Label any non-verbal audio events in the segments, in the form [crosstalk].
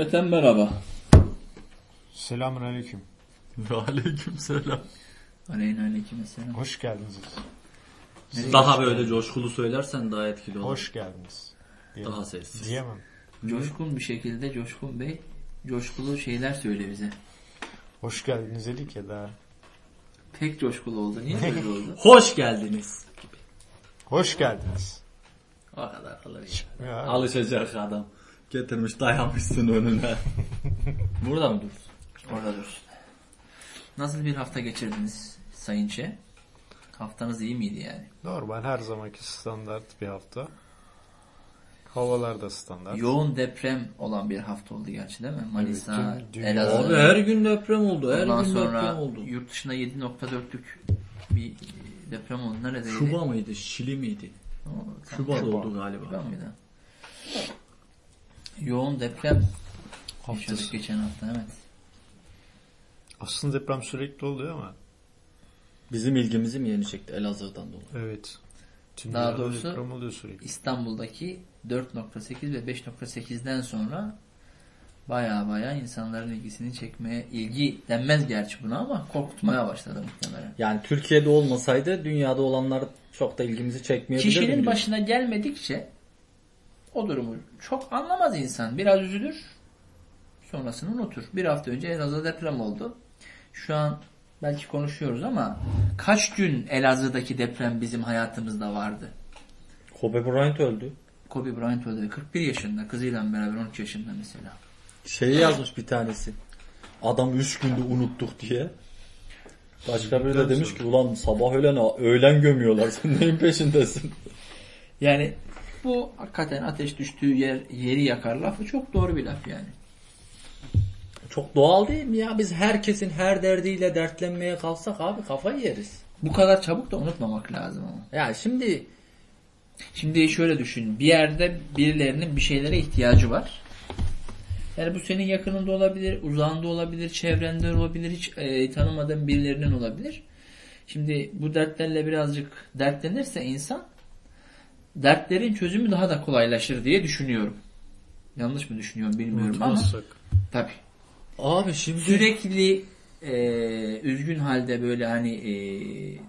Cümleten merhaba. Selamun aleyküm. Aleyküm selam. Aleyna aleyküm selam. Hoş geldiniz. Daha böyle coşkulu söylersen daha etkili olur. Hoş geldiniz. Diyemem. Daha sessiz. Diyemem. Coşkun bir şekilde Coşkun Bey coşkulu şeyler söyle bize. Hoş geldiniz dedik ya daha. Pek coşkulu oldu. Niye [laughs] böyle oldu? Hoş geldiniz. Hoş geldiniz. O kadar alır ya. Ya, Alışacak adam. Getirmiş dayanmışsın önüne. [laughs] Burada mı dursun? Orada dursun. Nasıl bir hafta geçirdiniz Sayın Çe? Haftanız iyi miydi yani? normal her zamanki standart bir hafta. Havalar da standart. Yoğun deprem olan bir hafta oldu gerçi değil mi? Manisa, tüm dünya- Elazığ. Abi her gün deprem oldu. Her Ondan gün sonra deprem oldu. yurt dışında 7.4'lük bir deprem oldu. Neredeydi? Şuba mıydı? Şili miydi? O, Şubat Şuba. oldu galiba. Şuba mıydı? Yoğun deprem Haftası. yaşadık geçen hafta evet. Aslında deprem sürekli oluyor ama. Bizim ilgimizi mi yeni çekti Elazığ'dan dolayı? Evet. Tüm Daha doğrusu- deprem oluyor sürekli. İstanbul'daki 4.8 ve 5.8'den sonra baya baya insanların ilgisini çekmeye, ilgi denmez gerçi buna ama korkutmaya başladı muhtemelen. Yani Türkiye'de olmasaydı dünyada olanlar çok da ilgimizi çekmeyebilirdi. Kişinin başına gelmedikçe o durumu çok anlamaz insan. Biraz üzülür, sonrasını unutur. Bir hafta önce Elazığ'da deprem oldu. Şu an belki konuşuyoruz ama kaç gün Elazığ'daki deprem bizim hayatımızda vardı? Kobe Bryant öldü. Kobe Bryant öldü. 41 yaşında, kızıyla beraber 13 yaşında mesela. Şeyi yazmış bir tanesi. Adam 3 günde unuttuk diye. Başka biri de demiş ki ulan sabah öğlen öğlen gömüyorlar. [laughs] Sen neyin peşindesin? Yani bu hakikaten ateş düştüğü yer yeri yakar lafı çok doğru bir laf yani. Çok doğal değil mi ya? Biz herkesin her derdiyle dertlenmeye kalksak abi kafayı yeriz. Bu kadar çabuk da unutmamak lazım ama. Ya şimdi Şimdi şöyle düşün. Bir yerde birilerinin bir şeylere ihtiyacı var. Yani bu senin yakınında olabilir, uzağında olabilir, çevrende olabilir, hiç e, tanımadığın birilerinin olabilir. Şimdi bu dertlerle birazcık dertlenirse insan dertlerin çözümü daha da kolaylaşır diye düşünüyorum. Yanlış mı düşünüyorum bilmiyorum ama Unutmazsak. tabii. abi şimdi Sürekli e, üzgün halde böyle hani e,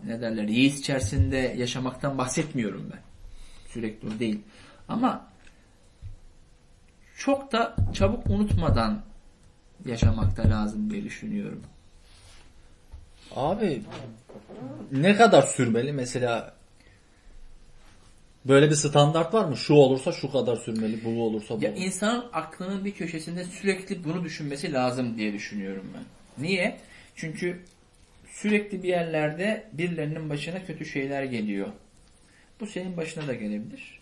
ne derler yeis içerisinde yaşamaktan bahsetmiyorum ben. Sürekli o değil. Ama çok da çabuk unutmadan yaşamakta lazım diye düşünüyorum. abi ne kadar sürmeli mesela böyle bir standart var mı? Şu olursa şu kadar sürmeli, bu olursa bu. Ya insanın aklının bir köşesinde sürekli bunu düşünmesi lazım diye düşünüyorum ben. Niye? Çünkü sürekli bir yerlerde birilerinin başına kötü şeyler geliyor. Bu senin başına da gelebilir.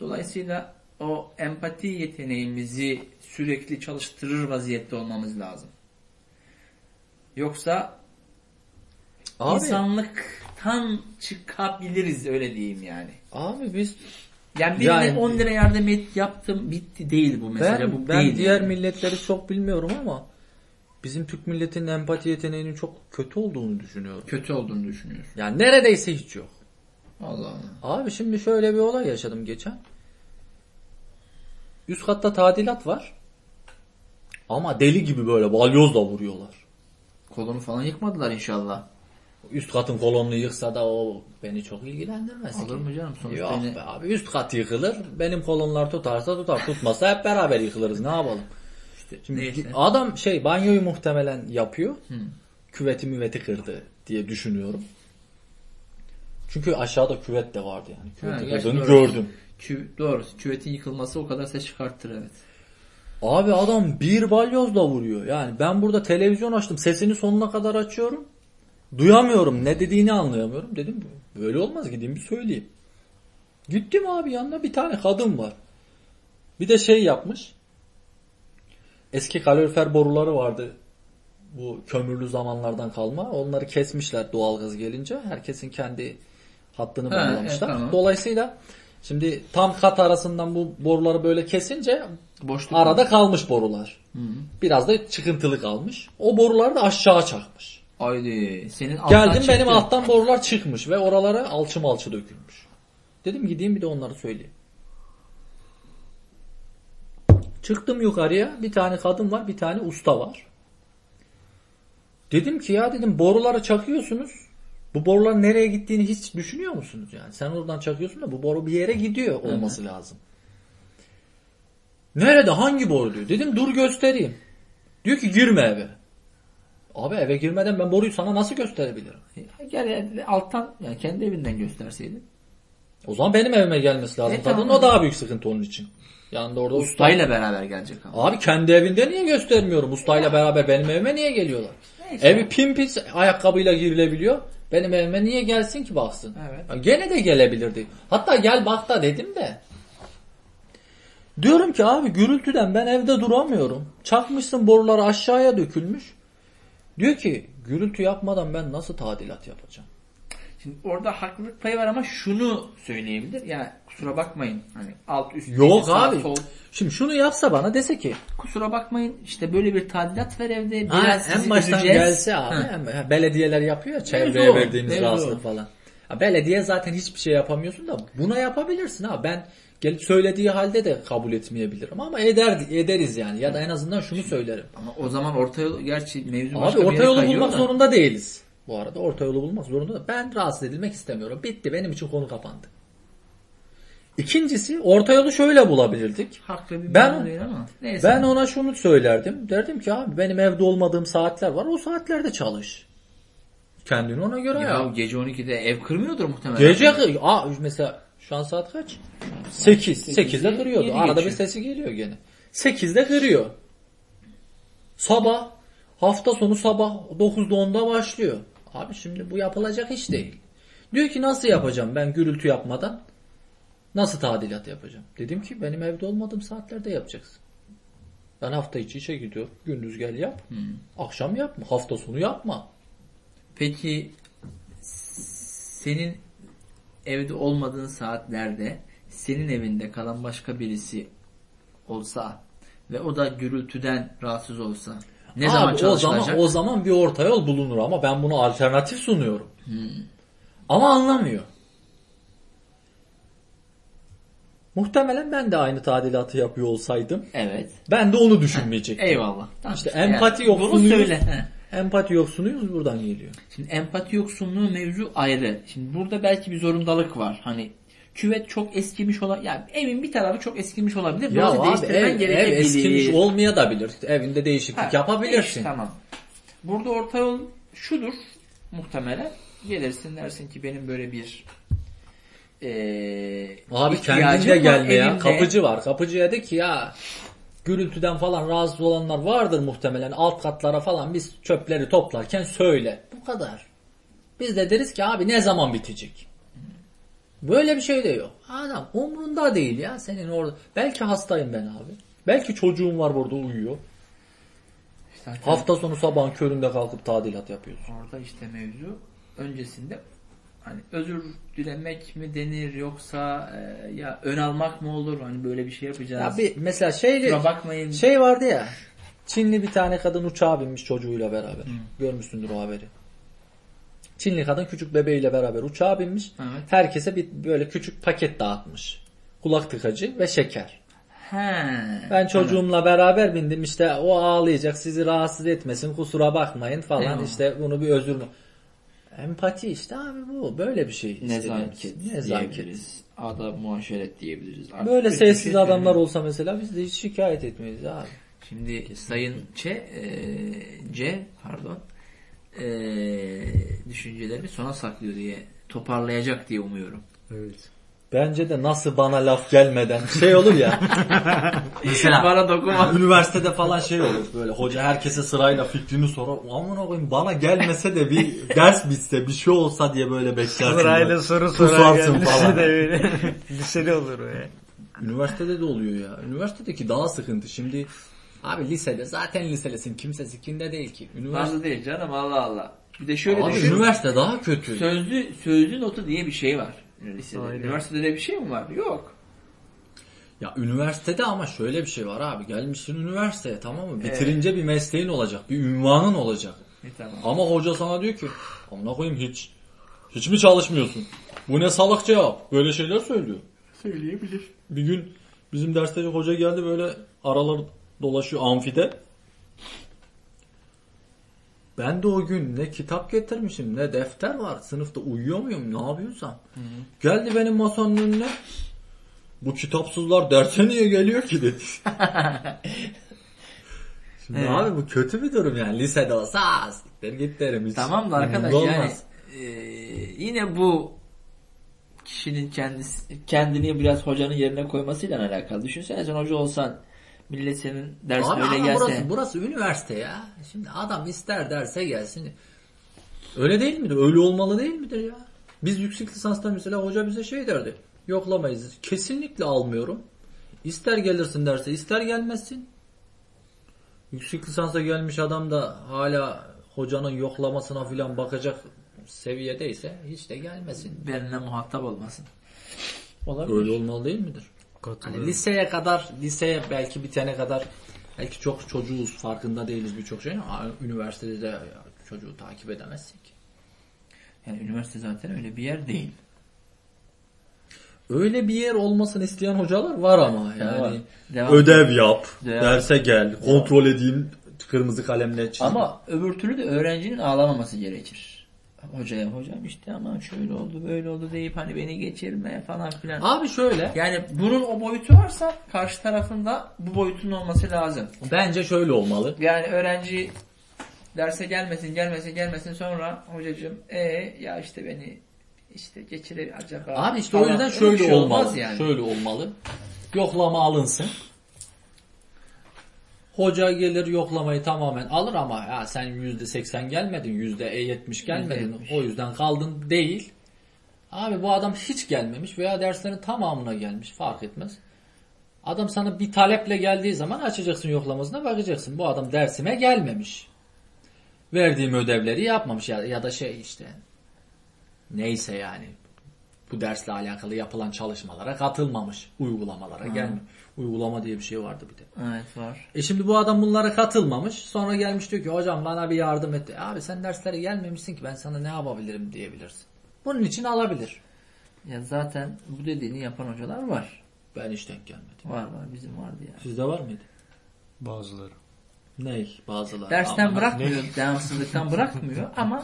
Dolayısıyla o empati yeteneğimizi sürekli çalıştırır vaziyette olmamız lazım. Yoksa abi, insanlıktan çıkabiliriz öyle diyeyim yani. Abi biz Yani birine Yani- 10 lira yardım et yaptım bitti değil bu mesela. ben, bu ben değil diğer yani. milletleri çok bilmiyorum ama bizim Türk milletinin empati yeteneğinin çok kötü olduğunu düşünüyorum. kötü olduğunu düşünüyorsun. Yani neredeyse hiç yok. Allah Allah. Abi şimdi şöyle bir olay yaşadım geçen. Üst katta tadilat var. Ama deli gibi böyle balyozla vuruyorlar. Kolunu falan yıkmadılar inşallah. Üst katın kolonunu yıksa da o beni çok ilgilendirmez Olur ki. mu canım? Sonuçta Yok yine- be abi üst kat yıkılır. Benim kolonlar tutarsa tutar. Tutmazsa hep beraber yıkılırız. Ne yapalım? işte, Şimdi neyse. adam şey banyoyu muhtemelen yapıyor. Küveti müveti kırdı diye düşünüyorum. Çünkü aşağıda küvet de vardı yani. Kırdığını doğru. gördüm. Kü, doğru. Küvetin yıkılması o kadar ses çıkarttır evet. Abi adam bir balyozla vuruyor. Yani ben burada televizyon açtım. Sesini sonuna kadar açıyorum. Duyamıyorum. Ne dediğini anlayamıyorum. Dedim böyle olmaz gideyim bir söyleyeyim. Gittim abi yanına bir tane kadın var. Bir de şey yapmış. Eski kalorifer boruları vardı. Bu kömürlü zamanlardan kalma. Onları kesmişler doğalgaz gelince. Herkesin kendi hattını Ha, bağlamışlar. evet, tamam. Dolayısıyla şimdi tam kat arasından bu boruları böyle kesince Boşluk Arada kalmış borular. Biraz da çıkıntılı kalmış. O borular da aşağı çakmış. Haydi. Senin Geldim çıktı. benim alttan borular çıkmış ve oralara alçı malçı dökülmüş. Dedim gideyim bir de onları söyleyeyim. Çıktım yukarıya bir tane kadın var bir tane usta var. Dedim ki ya dedim boruları çakıyorsunuz. Bu boruların nereye gittiğini hiç düşünüyor musunuz yani? Sen oradan çakıyorsun da bu boru bir yere gidiyor olması lazım. Nerede hangi boru diyor. Dedim dur göstereyim. Diyor ki girme eve. Abi eve girmeden ben boruyu sana nasıl gösterebilirim? Ya Gel ya, alttan yani kendi evinden gösterseydin. O zaman benim evime gelmesi lazım. E, tamam. o daha büyük sıkıntı onun için. Yani orada usta. Ustayla beraber gelecek ama. Abi kendi evinde niye göstermiyorum? Ustayla beraber benim evime niye geliyorlar? Neyse. Evi pimpis ayakkabıyla girilebiliyor. Benim evime niye gelsin ki baksın? Evet. Ya Gene de gelebilirdi. Hatta gel bak da dedim de. Diyorum ki abi gürültüden ben evde duramıyorum. Çakmışsın borular aşağıya dökülmüş. Diyor ki gürültü yapmadan ben nasıl tadilat yapacağım? Şimdi orada haklılık payı var ama şunu söyleyebilir. Yani kusura bakmayın. Hani alt üst Yok sağ, abi. sol. Şimdi şunu yapsa bana dese ki Kusura bakmayın işte böyle bir tadilat var evde. Ha, Biraz en sizi baştan üzeceğiz. gelse abi. Ha. en- ha, belediyeler yapıyor ya çevreye o, verdiğiniz rahatsızlık falan. Ha, belediye zaten hiçbir şey yapamıyorsun da buna yapabilirsin ha. Ben gelip söylediği halde de kabul etmeyebilirim ama eder ederiz yani ya da en azından şunu söylerim. Ama o zaman orta yol gerçi mevzu Abi başka bir orta yere yolu bulmak da. zorunda değiliz. Bu arada orta yolu bulmak zorunda da ben rahatsız edilmek istemiyorum. Bitti benim için konu kapandı. İkincisi orta yolu şöyle bulabilirdik. Haklı bir Ben- değil ama. Neyse. Ben ona şunu söylerdim. Derdim ki abi benim evde olmadığım saatler var. O saatlerde çalış. Kendini ona göre ya, yap. gece 12'de ev kırmıyordur muhtemelen. Gece Aa, mesela şu an saat kaç? 8. 8'de kırıyordu. Arada bir geçiyor. sesi geliyor gene. 8'de kırıyor. Sabah hafta sonu sabah 9'da 10'da başlıyor. Abi şimdi bu yapılacak iş değil. Diyor ki nasıl yapacağım ben gürültü yapmadan? Nasıl tadilat yapacağım? Dedim ki benim evde olmadığım saatlerde yapacaksın. Ben hafta içi işe gidiyorum. Gündüz gel yap. Akşam yapma. Hafta sonu yapma. Peki senin evde olmadığın saatlerde senin evinde kalan başka birisi olsa ve o da gürültüden rahatsız olsa ne Abi, zaman o çalışılacak? zaman o zaman bir orta yol bulunur ama ben bunu alternatif sunuyorum. Ama anlamıyor. Muhtemelen ben de aynı tadilatı yapıyor olsaydım Evet. ben de onu düşünmeyecektim. Eyvallah. Tamam İşte işte empati yani yok Bunu söyle. Empati yoksunuyuz buradan geliyor. Şimdi empati yoksunluğu mevzu ayrı. Şimdi burada belki bir zorundalık var. Hani küvet çok eskimiş olan yani evin bir tarafı çok eskimiş olabilir. Ya Burası abi değiştirmen ev, ev gerekebilir. eskimiş olmaya da bilir. Evinde değişiklik Ha, yapabilirsin. değiş, tamam. Burada orta yol şudur muhtemelen. Gelirsin dersin ki benim böyle bir eee Abi ihtiyacım kendin de var gelme ya. Kapıcı var. Kapıcıya de ki ya gürültüden falan rahatsız olanlar vardır muhtemelen. Alt katlara falan biz çöpleri toplarken söyle. Bu kadar. Biz de deriz ki abi ne zaman bitecek? Böyle bir şey de yok. Adam umrunda değil ya senin orada. Belki hastayım ben abi. Belki çocuğum var burada uyuyor. Zaten Hafta sonu sabahın köründe kalkıp tadilat yapıyorsun. orada işte mevzu öncesinde hani özür dilemek mi denir yoksa eee, ya ön almak mı olur hani böyle bir şey yapacağız. Ya bir mesela Kusura bakmayın. Şey vardı ya. Çinli bir tane kadın uçağa binmiş çocuğuyla beraber. Görmüşsündür o haberi. Çinli kadın küçük bebeğiyle beraber uçağa binmiş. Evet. Herkese bir böyle küçük paket dağıtmış. Kulak tıkacı ve şeker. He. Ben çocuğumla beraber bindim işte o ağlayacak sizi rahatsız etmesin kusura bakmayın falan Eyvallah. işte bunu bir özür mü? Empati işte abi bu böyle bir şey. Nezaket. Nezaket. diyebiliriz. Adab muaşeret diyebiliriz. Artık Böyle sessiz şey adamlar söyleyeyim. olsa mesela biz de hiç şikayet etmeyiz abi. Şimdi Sayın Ç, e, C pardon e, düşüncelerimi sona saklıyor diye toparlayacak diye umuyorum. Evet. Bence de nasıl bana laf gelmeden şey olur ya. [laughs] mesela Bana dokunma. [laughs] üniversitede falan şey olur böyle hoca herkese sırayla fikrini sorar. Amına koyayım bana gelmese de bir [laughs] ders bitse bir şey olsa diye böyle beklersin. Sırayla böyle. soru sorar geldi. falan. de öyle. Liseli olur o ya. Üniversitede de oluyor ya. Üniversitedeki daha sıkıntı. Şimdi abi lisede zaten liselisin kimse sikinde değil ki. Üniversite Nasıl değil canım Allah Allah. Bir de şöyle Abi düşün. üniversite daha kötü. Sözlü, sözlü notu diye bir şey var. Lisede. Aynen. Üniversitede de bir şey mi var? Yok. Ya üniversitede ama şöyle bir şey var abi. Gelmişsin üniversiteye tamam mı? Bitirince bir mesleğin olacak. Bir ünvanın olacak. E, tamam. Ama hoca sana diyor ki amına koyayım hiç. Hiç mi çalışmıyorsun? Bu ne salak cevap? Böyle şeyler söylüyor. Söyleyebilir. Bir gün Bizim derste hoca geldi böyle aralar dolaşıyor amfide. Ben de o gün ne kitap getirmişim ne defter var. Sınıfta uyuyor muyum ne yapıyorsam. Geldi benim masanın önüne. Bu kitapsızlar derse niye geliyor ki dedi. [laughs] Şimdi Evet. abi bu kötü bir durum yani. Lisede olsa "Aa, siktir git derim. Hiç Tamam da arkadaş yani e, yine bu kişinin kendisi kendini biraz hocanın yerine koymasıyla alakalı. Düşünsene sen hoca olsan millet senin ders Abi böyle ama gelse. burası, burası üniversite ya. Şimdi adam ister derse gelsin. Öyle değil midir? Öyle olmalı değil midir ya? Biz yüksek lisansta mesela hoca bize şey derdi. Yoklamayız. Kesinlikle almıyorum. İster gelirsin derse ister gelmezsin. Yüksek lisansa gelmiş adam da hala hocanın yoklamasına filan bakacak seviyedeyse hiç de gelmesin. benimle muhatap olmasın. Olabilir. Öyle olmalı değil midir? Hani liseye kadar, liseye belki bitene kadar belki çok çocuğuz farkında değiliz birçok şeyin ama üniversitede de çocuğu takip edemezsin ki. Yani üniversite zaten öyle bir yer değil. Öyle bir yer olmasını isteyen hocalar var ama yani Var. Devam ödev yap, Devam. derse gel, kontrol edeyim, kırmızı kalemle çiz. Ama öbür türlü de öğrencinin ağlamaması gerekir. Hocaya hocam işte ama şöyle oldu böyle oldu deyip hani beni geçirme falan filan. abi şöyle, Yani bunun o boyutu varsa karşı tarafında bu boyutun olması lazım. bence şöyle olmalı. Yani öğrenci derse gelmesin gelmesin gelmesin sonra hocacığım e ya işte beni işte geçirir acaba. Abi işte o falan. yüzden Öyle bir şöyle şey olmaz olmalı. yani. Şöyle olmalı. Yoklama alınsın. Hoca gelir yoklamayı tamamen alır ama ya sen %80 gelmedin, %70 gelmedin. %70. O yüzden kaldın değil. Abi bu adam hiç gelmemiş veya derslerin tamamına gelmiş fark etmez. Adam sana bir taleple geldiği zaman açacaksın yoklamasına bakacaksın. Bu adam dersime gelmemiş. Verdiğim ödevleri yapmamış ya, ya da şey işte neyse yani bu dersle alakalı yapılan çalışmalara katılmamış. Uygulamalara gelme. Uygulama diye bir şey vardı bir de. Evet var. E şimdi bu adam bunlara katılmamış. Sonra gelmiş diyor ki hocam bana bir yardım et. Abi sen derslere gelmemişsin ki ben sana ne yapabilirim diyebilirsin. Bunun için alabilir. Ya zaten bu dediğini yapan hocalar var. Ben hiç denk gelmedim. Var var bizim vardı ya. Sizde var mıydı? Bazıları. Ney? Bazıları. Dersten Ama- bırakmıyor, devamsızlıktan bırakmıyor ama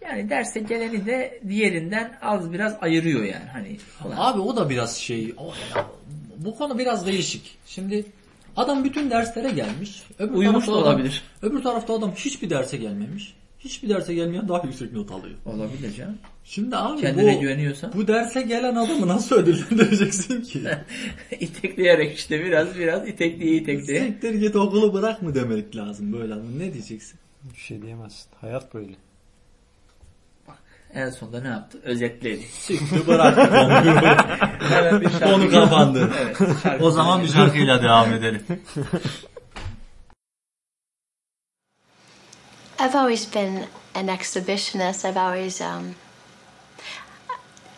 yani derse geleni de diğerinden az biraz ayırıyor yani hani falan. Abi o da biraz şey. o ya, bu konu biraz değişik. Şimdi adam bütün derslere gelmiş. Öbür Uyumuş tarafta da adam- olabilir. Öbür tarafta adam hiçbir derse gelmemiş. Hiçbir derse gelmeyen daha yüksek not alıyor. Olabilir canım. Şimdi abi Kendine bu, güveniyorsan. bu derse gelen adamı nasıl ödüllendireceksin ki? [laughs] itekleyerek işte biraz biraz itekliye itekliye. Siktir git okulu bırak mı demek lazım böyle adam. Ne diyeceksin? Bir şey diyemezsin. Hayat böyle. En sonunda ne yaptı? Özetledi. Siktir bırak konuyu. Hemen bir şarkı. Konu kapandı. Evet, [laughs] şarkı o zaman bir şarkıyla devam edelim. I've always been an exhibitionist. I've always, um,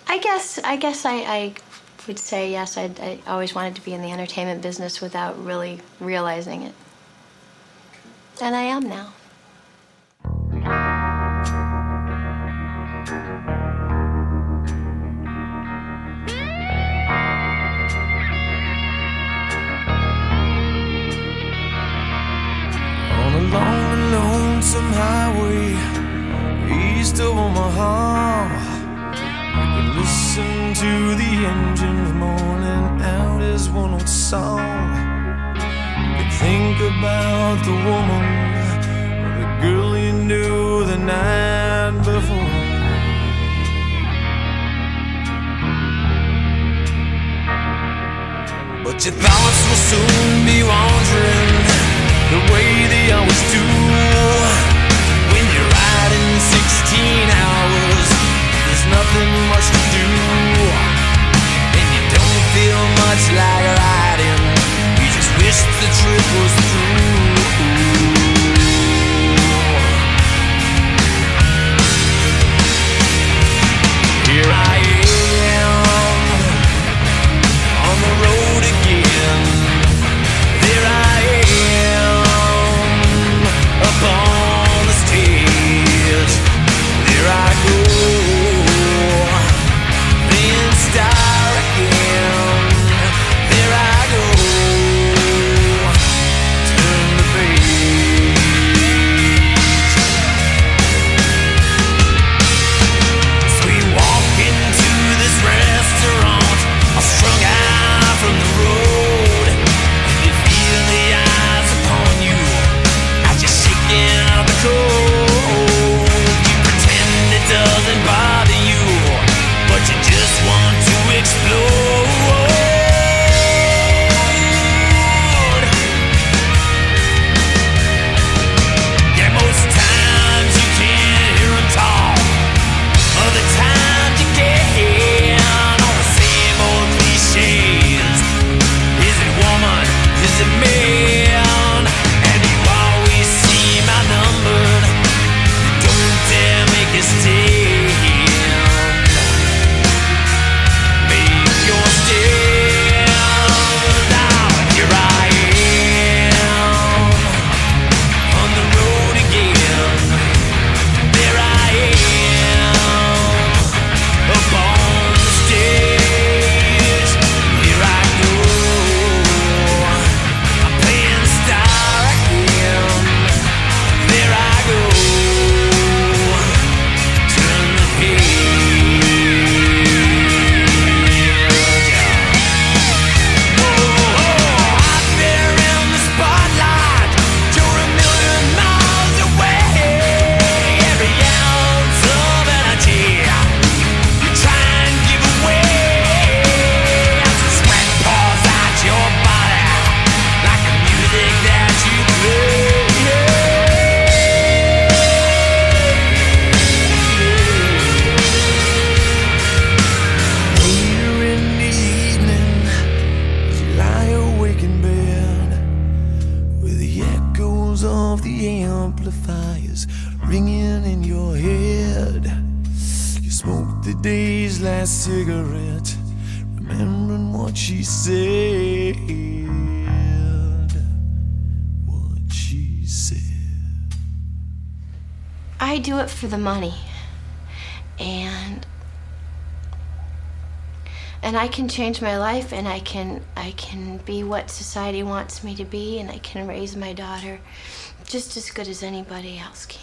I guess, I guess I, I would say yes. I, I always wanted to be in the entertainment business without really realizing it, and I am now. Long and lonesome highway east of Omaha. You can listen to the engines moaning out his one old song. You can think about the woman or the girl you knew the night before. But your thoughts will soon be wandering the way they always do. When you're riding 16 hours, there's nothing much to do. And you don't feel much like riding, you just wish the trip was through. For the money. And and I can change my life and I can I can be what society wants me to be and I can raise my daughter just as good as anybody else can.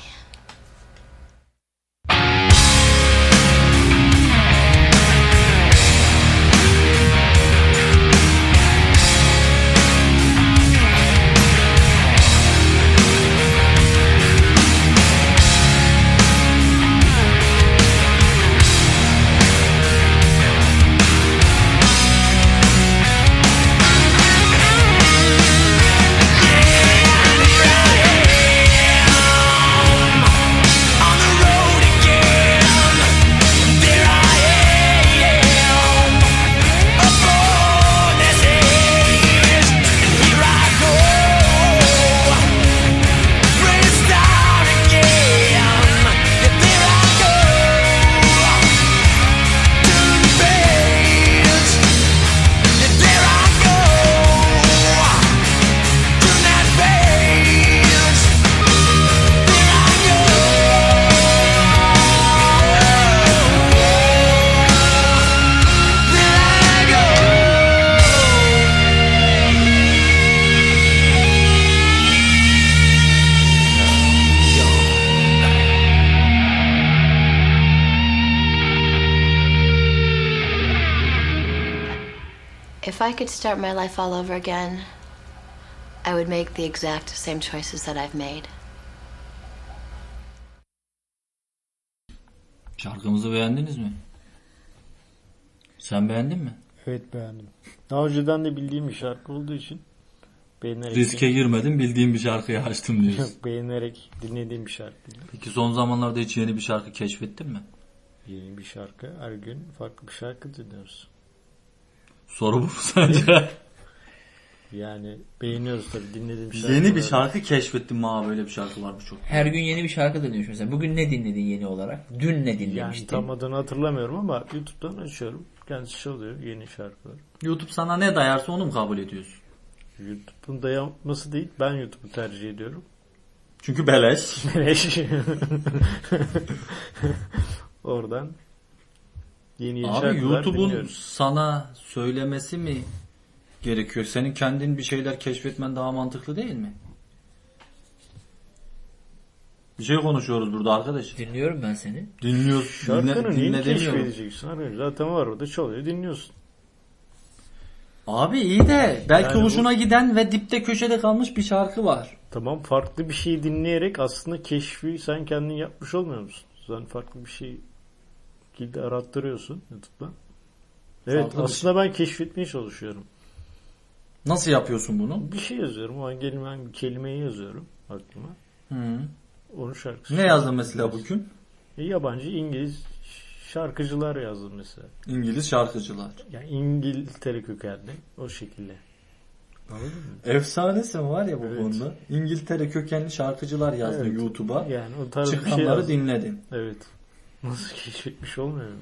Could start my life all over again, I would make the exact same choices that I've made. Şarkımızı beğendiniz mi? Sen beğendin mi? Evet beğendim. Daha önceden de bildiğim bir şarkı olduğu için beğenerek, Riske girmedim bildiğim bir şarkıyı açtım [laughs] diyorsun. beğenerek dinlediğim bir şarkı. Peki son zamanlarda hiç yeni bir şarkı keşfettin mi? Yeni bir şarkı. Her gün farklı bir şarkı dinliyoruz. Soru bu mu sence? [laughs] Yani beğeniyoruz tabii dinlediğim şarkı. yeni bir şarkı keşfettim mi abi böyle bir şarkı var bu çok. Her gün yeni bir şarkı dinliyorsun mesela. Bugün ne dinledin yeni olarak? Dün ne Yani dinlemiştin? tam adını hatırlamıyorum ama YouTube'dan açıyorum. Kendisi çalıyor yeni şarkılar. YouTube sana ne dayarsa onu mu kabul ediyorsun? YouTube'un dayanması değil ben YouTube'u tercih ediyorum. Çünkü beleş. Beleş. [laughs] Oradan yeni yeni Abi YouTube'un sana söylemesi mi gerekiyor? Senin kendin bir şeyler keşfetmen daha mantıklı değil mi? Bir şey konuşuyoruz burada arkadaş. Dinliyorum ben seni. Dinliyoruz. Şarkının dinle, dinle demiyorum. keşfedeceksin? Arkadaş zaten var orada çalıyor dinliyorsun. Abi iyi de belki Yani bu- hoşuna giden ve dipte köşede kalmış bir şarkı var. Tamam farklı bir şey dinleyerek aslında keşfi sen kendin yapmış olmuyor musun? Sen farklı bir şey gilde arattırıyorsun YouTube'dan. Evet Farklı aslında ben keşfetmeye çalışıyorum. Nasıl yapıyorsun bunu? Bir şey yazıyorum. O an bir kelimeyi yazıyorum aklıma. Hı. Onun şarkısı. Ne yazdın mesela bugün? E, Yabancı İngiliz şarkıcılar yazdım mesela. İngiliz şarkıcılar. Yani İngiltere kökenli o şekilde. Anladın mı? Efsanesin var ya bu Evet. konuda. İngiltere kökenli şarkıcılar yazdı Evet. YouTube'a. Yani o tarz bir şey Çıkanları dinledim. Evet. Nasıl keşfetmiş olmuyor mu?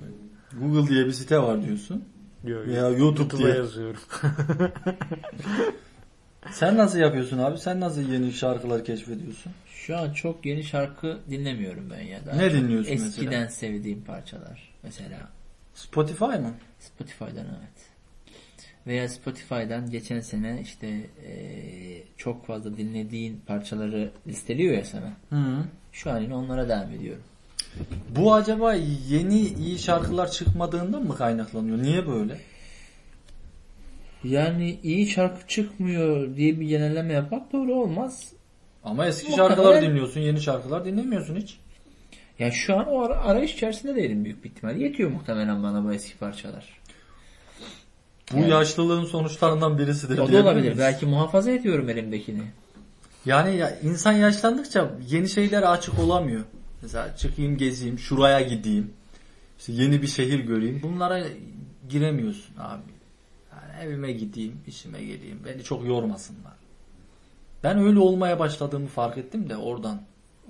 Google diye bir site var diyorsun. Yok, Veya. YouTube YouTube'a diye. yazıyorum. [laughs] Sen nasıl yapıyorsun abi? Sen nasıl yeni şarkılar keşfediyorsun? Şu an çok yeni şarkı dinlemiyorum ben ya. Daha Ne dinliyorsun Eskiden mesela? sevdiğim parçalar. Mesela Spotify mı? Spotify'dan evet. Veya Spotify'dan geçen sene işte eee, çok fazla dinlediğin parçaları listeliyor ya sana. Hı. Şu an yine onlara devam ediyorum. Bu acaba yeni iyi şarkılar çıkmadığından mı kaynaklanıyor? Niye böyle? Yani iyi şarkı çıkmıyor diye bir genelleme yapmak doğru olmaz. Ama eski Muhtemelen- şarkıları dinliyorsun, yeni şarkılar dinlemiyorsun hiç. Yani şu an o ara- arayış içerisinde değilim büyük bir ihtimal. Yetiyor muhtemelen bana bu eski parçalar. Bu Yani- yaşlılığın sonuçlarından birisidir. O da olabilir. miyiz? Belki muhafaza ediyorum elimdekini. Yani ya, insan yaşlandıkça yeni şeylere açık olamıyor. Mesela çıkayım gezeyim, şuraya gideyim. İşte yeni bir şehir göreyim. Bunlara giremiyorsun abi. Yani evime gideyim, işime geleyim. Beni çok yormasınlar. Ben öyle olmaya başladığımı fark ettim de oradan.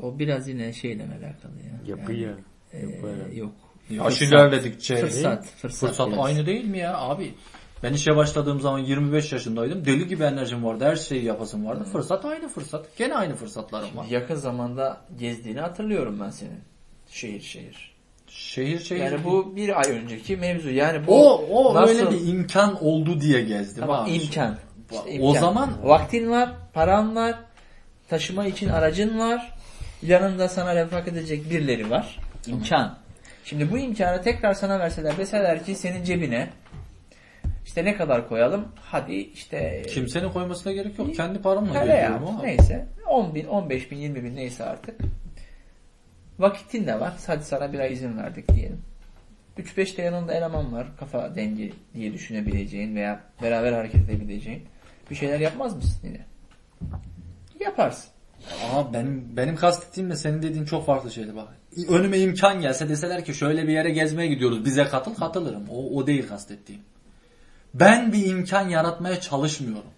O biraz yine şeyle alakalı ya. Yapı Yani, ya. e, Yapı yok. Yaş Fırsat. ilerledikçe Fırsat, fırsat fırsat biraz. aynı değil mi ya abi? Ben işe başladığım zaman 25 yaşındaydım. Deli gibi enerjim vardı. Her şeyi yapasım vardı. Fırsat aynı fırsat. Gene aynı fırsatlarım var. Yakın zamanda gezdiğini hatırlıyorum ben senin. Şehir şehir. Şehir şehir. Yani bu bir ay önceki mevzu. Yani bu o o nasıl- öyle bir imkan oldu diye gezdim Ama abi. imkan. İşte O imkan. zaman vaktin var, paran var, taşıma için aracın var. Yanında sana refak edecek birileri var. İmkan. Şimdi bu imkanı tekrar sana verseler deseler ki senin cebine işte ne kadar koyalım? Hadi işte kimsenin koymasına gerek yok. Kendi paramla Para geziyorum ya, ama. neyse 10 bin, 15 bin, 20 bin neyse artık. Vakitin de var. Hadi sana bir ay izin verdik diyelim. 3-5 de yanında eleman var. Kafa dengi diye düşünebileceğin veya beraber hareket edebileceğin. Bir şeyler yapmaz mısın yine? Yaparsın. Aa, benim benim kastettiğimle senin dediğin çok farklı şeydi bak. Önüme imkan gelse deseler ki şöyle bir yere gezmeye gidiyoruz bize katıl katılırım. O, o değil kastettiğim. Ben bir imkan yaratmaya çalışmıyorum.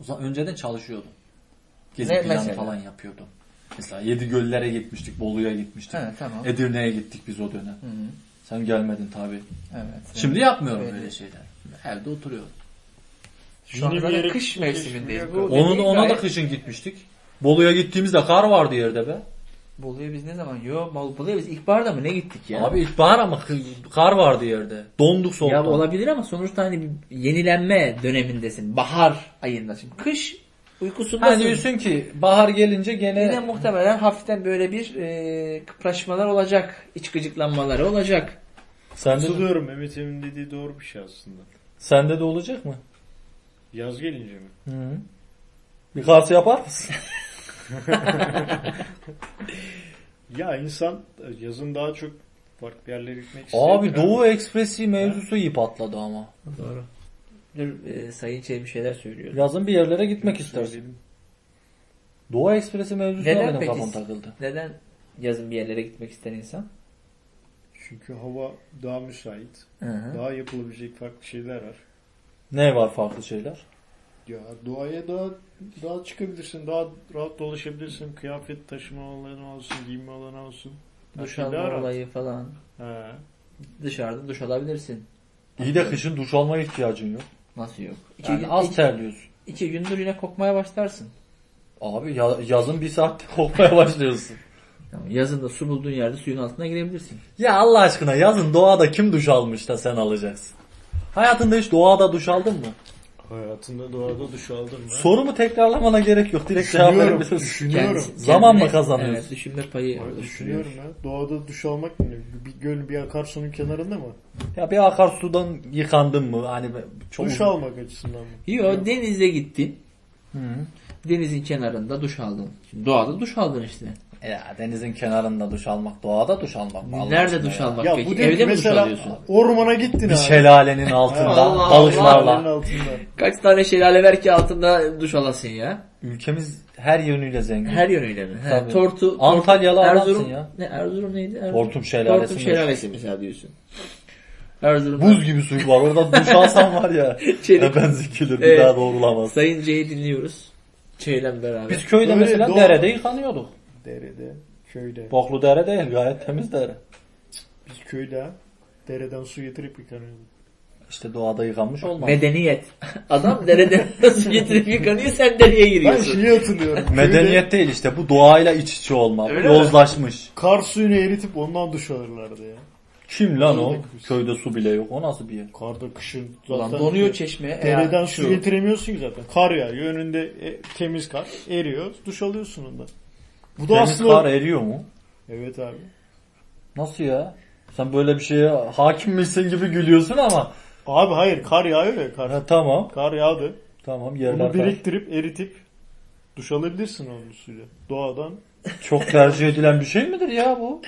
O zaman önceden çalışıyordum. Gezi Ne planı mesela? falan yapıyordum. Mesela Yedi Göllere gitmiştik, Bolu'ya gitmiştik. He, tamam. Edirne'ye gittik biz o dönem. Sen gelmedin tabii. Evet. Şimdi yapmıyorum Evet. böyle şeyler. Evde oturuyorum. Şu yere kış mevsimindeyiz. yok. Bu Onu dediğin da, ona da kışın gitmiştik. Bolu'ya gittiğimizde kar vardı yerde be. Bolu'ya biz ne zaman? Yo Bolu'ya biz ilkbaharda mı ne gittik ya? Abi ilkbahar ama kar vardı yerde. Donduk soğuktan. Ya olabilir ama sonuçta hani bir yenilenme dönemindesin. Bahar ayında. Şimdi kış uykusundasın. Ha diyorsun ki bahar gelince gene Yine muhtemelen hafiften böyle bir e, kıpraşmalar olacak. iç gıcıklanmaları olacak. sende, Katılıyorum Mehmet Emin dediği doğru bir şey aslında. sende de olacak mı? Yaz gelince mi? Hı. Bir kars yapar mısın? [laughs] Ya insan yazın daha çok farklı yerlere gitmek istiyor. Abi Doğu Ekspresi mevzusu iyi patladı ama. Doğru. Dur e, Sayın Çelebi bir şeyler söylüyor. Yazın bir yerlere gitmek istersin. Doğu Ekspresi mevzusuna Neden benim kafam takıldı. Neden yazın bir yerlere gitmek ister insan? Çünkü hava daha müsait. Hı hı. Daha yapılabilecek farklı şeyler var. Ne var farklı şeyler? Ya doğaya daha daha çıkabilirsin. Daha rahat dolaşabilirsin. Kıyafet taşıma alanı olsun, giyinme alanı olsun. Duş alma rahat. olayı falan. He. Dışarıda duş alabilirsin. İyi de kışın duş almaya ihtiyacın yok. Nasıl yok? İki, Yani gün, az iki, terliyorsun. iki gündür yine kokmaya başlarsın. Abi ya- yazın bir saatte [laughs] kokmaya başlıyorsun. Yazın da su bulduğun yerde suyun altına girebilirsin. Ya Allah aşkına yazın doğada kim duş almış da sen alacaksın? Hayatında hiç doğada duş aldın mı? Hayatında doğada duş aldın mı? Sorumu tekrarlamana gerek yok. Direkt cevap Düşünüyorum, verebilirsin. düşünüyorum. Kendisi- Zaman mı kazanıyorsun? Evet düşünme payı Ay, oluşturuyor. Düşünüyorum ya. Doğada duş almak ne? Bir göl, bir akarsunun kenarında mı? Ya bir akarsudan yıkandın mı? Hani çok Duş almak açısından mı? Yo denize gittin. Denizin kenarında duş aldın. Şimdi doğada duş aldın işte. Ya denizin kenarında duş almak, doğada duş almak. Allah Nerede aşkına duş ya. almak Ya peki? değil Evde mi duş mesela alıyorsun? ormana gittin Bir abi. şelalenin altında Allah altında. Kaç tane şelale ver ki altında duş alasın ya? Ülkemiz her yönüyle zengin. Her yönüyle mi? He, Tabii. tortu, Antalyalı tortu, adamsın Erzurum, ya. Ne Erzurum neydi? Erzurum. Hortum şelalesi Hortum mi? şelalesi mesela diyorsun. Erzurum. Buz gibi suyu var. Orada duş alsam var ya. [laughs] Çelik. ben zikilir bir Evet. daha doğrulamaz. Sayın C'yi dinliyoruz. Ç'yle beraber. Biz köyde Öyle mesela doğa- derede yıkanıyorduk. Derede, köyde. Boklu dere değil gayet temiz dere. Biz köyde dereden su getirip yıkanıyorduk. İşte doğada yıkanmış olmaz. Medeniyet. [laughs] Adam dereden nasıl getirip yıkanıyor sen dereye Ben giriyorsun. şeyi hatırlıyorum. Köyde Medeniyet değil işte bu doğayla iç içe olma. Öyle mi? Yozlaşmış. Kar suyunu eritip ondan duş alırlardı ya. Kim lan o? Kız. Köyde su bile yok. O nasıl bir yer? Karda kışın Ulan zaten donuyor çeşme. dereden su şu. getiremiyorsun ki zaten. Kar yağıyor. Önünde e, temiz kar. Eriyor. Duş alıyorsun ondan. Bu da Temiz aslında... kar eriyor mu? Evet abi. Nasıl ya? Sen böyle bir şeye hakim misin gibi gülüyorsun ama. Abi hayır kar yağıyor ya kar. Ha, tamam. Kar yağdı. Tamam yerler Onu kar. biriktirip eritip duş alabilirsin onun suyla. Doğadan. Çok tercih edilen bir şey midir ya bu?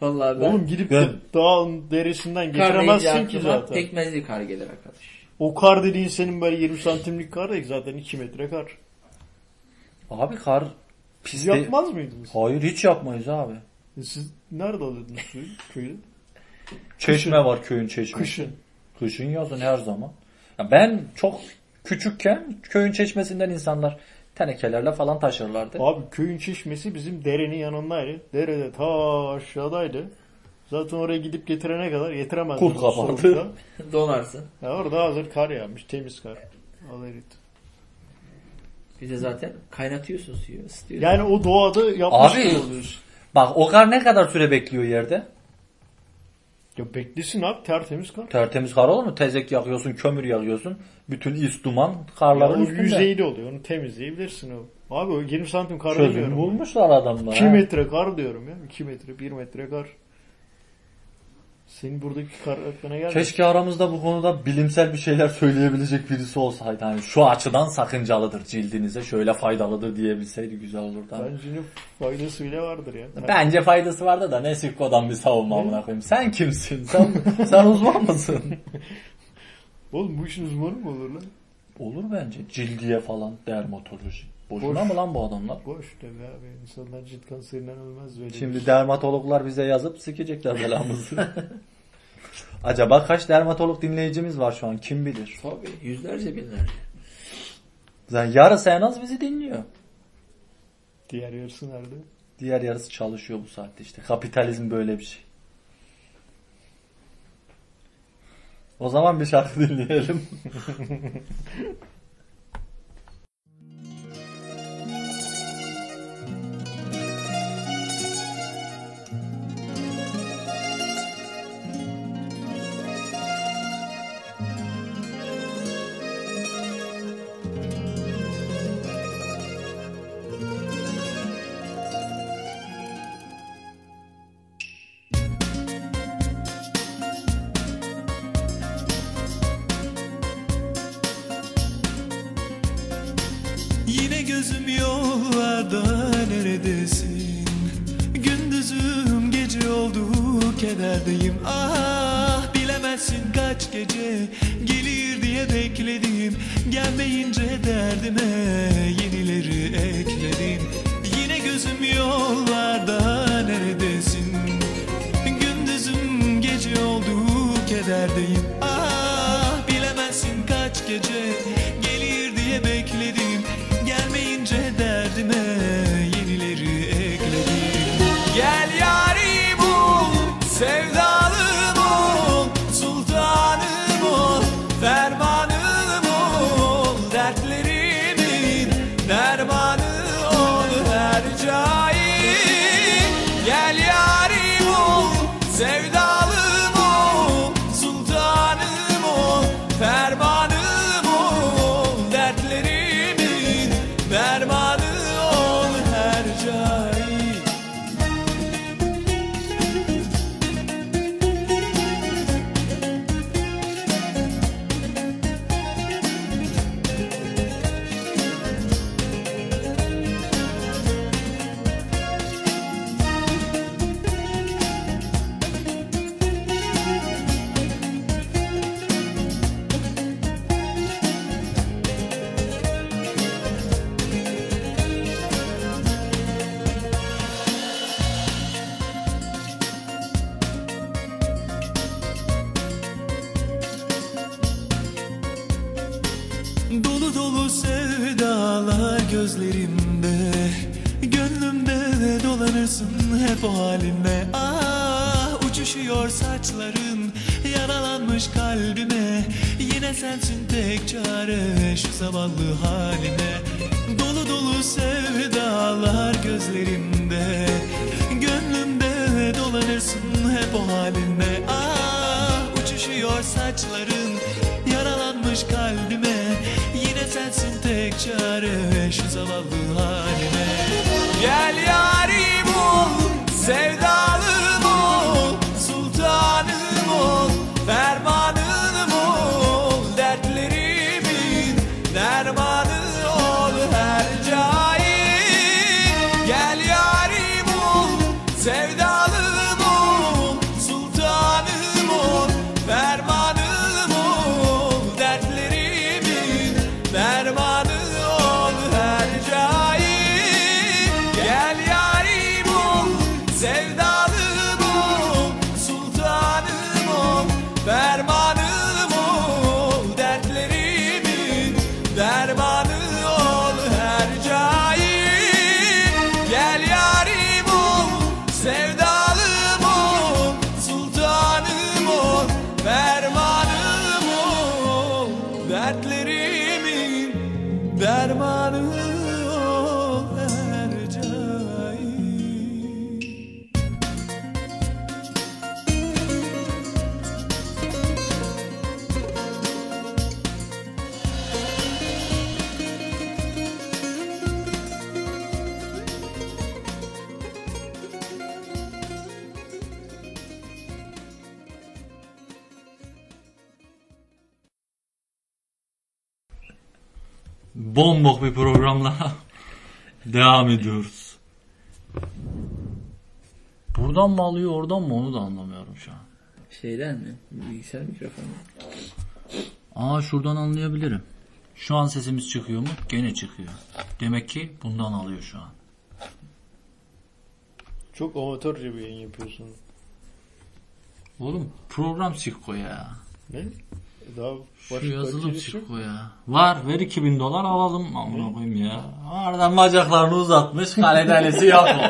Vallahi ben Oğlum gidip Ben- de dağın derisinden kar deyince getiremezsin ki zaten. pekmezli kar gelir arkadaş. O kar dediğin senin böyle 20 santimlik kar değil zaten 2 metre kar. Abi kar Siz pis değil. yapmaz mıydınız? Hayır hiç yapmayız abi. E Siz nerede alıyordunuz suyu köyde? Çeşme var köyün çeşmesi. Kışın. Kışın yazın her zaman. Ya ben çok küçükken köyün çeşmesinden insanlar tenekelerle falan taşırlardı. Abi köyün çeşmesi bizim derenin yanındaydı. Derede ta aşağıdaydı. Zaten oraya gidip getirene kadar getiremez. Kurt kapardı. [laughs] Donarsın. Ya orada hazır kar yağmış. Temiz kar. Al erit. Bir de zaten kaynatıyorsun suyu. ısıtıyorsun. Yani o doğada yapmış Abi- oluyorsun. Bak o kar ne kadar süre bekliyor yerde? Ya beklesin abi tertemiz kar. Tertemiz kar olur mu? Tezek yakıyorsun, kömür yakıyorsun. Bütün is duman Ya karların o üstünde. yüzeyli oluyor. Onu temizleyebilirsin o. Abi o 20 santim kar Çözüm diyorum. bulmuşlar adamlar. 2 ha. metre kar diyorum ya. 2 metre, 1 metre kar. Senin buradaki kar aklına geldi. Keşke aramızda bu konuda bilimsel bir şeyler söyleyebilecek birisi olsaydı. Hani şu açıdan sakıncalıdır cildinize, şöyle faydalıdır diyebilseydi güzel olurdu. ama. Bence faydası bile vardır ya. Bence faydası vardı da ne sirkodan bir savunma amına koyayım. Sen kimsin? Sen, sen uzman mısın? [laughs] Oğlum bu işin uzmanı mı olur lan? Olur bence. Cildiye falan, dermatoloji. Boşuna Boş. mı lan bu adamlar? Boş tabii abi. İnsanlar cilt kanserinden ölmez böyle. Şimdi dermatologlar bize yazıp sikecekler belamızı. [laughs] Acaba kaç dermatolog dinleyicimiz var şu an kim bilir? Tabii yüzlerce binlerce. Yani yarısı en az bizi dinliyor. Diğer yarısı nerede? Diğer yarısı çalışıyor bu saatte işte. Kapitalizm böyle bir şey. O zaman bir şarkı dinleyelim. [laughs] Dolu sevdalar gözlerimde. Gönlümde dolanırsın hep o halinle Ah uçuşuyor saçların Yaralanmış kalbime. Yine sensin tek çare Şu zavallı halime. Dolu dolu sevdalar gözlerimde. Gönlümde dolanırsın hep o halinle Ah uçuşuyor saçların Yaralanmış kalbime sensin tek çare Şu zavallı halime. Gel yarim ol Sevdalım Bombok bir programla [laughs] devam ediyoruz. Buradan mı alıyor oradan mı onu da anlamıyorum şu an. Şeyden mi? Bilgisayar mikrofonu. Aa şuradan anlayabilirim. Şu an sesimiz çıkıyor mu? Gene çıkıyor. Demek ki bundan alıyor şu an. Çok amatörce bir yayın yapıyorsun. Oğlum program çıkko ya. Ne? Daha Şu yazılım yok. çıkko ya. Var ver 2000 dolar alalım. Amına koyayım ya. Oradan bacaklarını uzatmış. Kale delisi yok mu?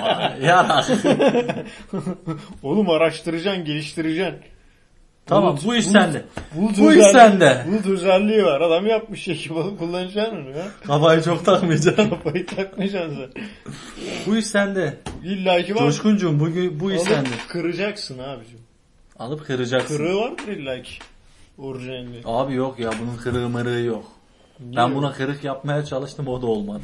[laughs] Yarak. [laughs] Oğlum araştıracaksın, geliştireceksin. tamam bu iş sende. Bulut Bu iş sende. Bulut özelliği var. Adam yapmış ekip alıp kullanacaksın onu ya. Kafayı çok takmayacaksın. Kafayı takmayacaksın sen. bu iş sende. İlla ki var. Coşkuncuğum bu, bu iş Alıp sende. kıracaksın abicim. Alıp kıracaksın. Kırığı vardır illa ki. Orijinali. Abi yok ya bunun kırığı mırığı yok. Niye Ben yok? buna kırık yapmaya çalıştım o da olmadı.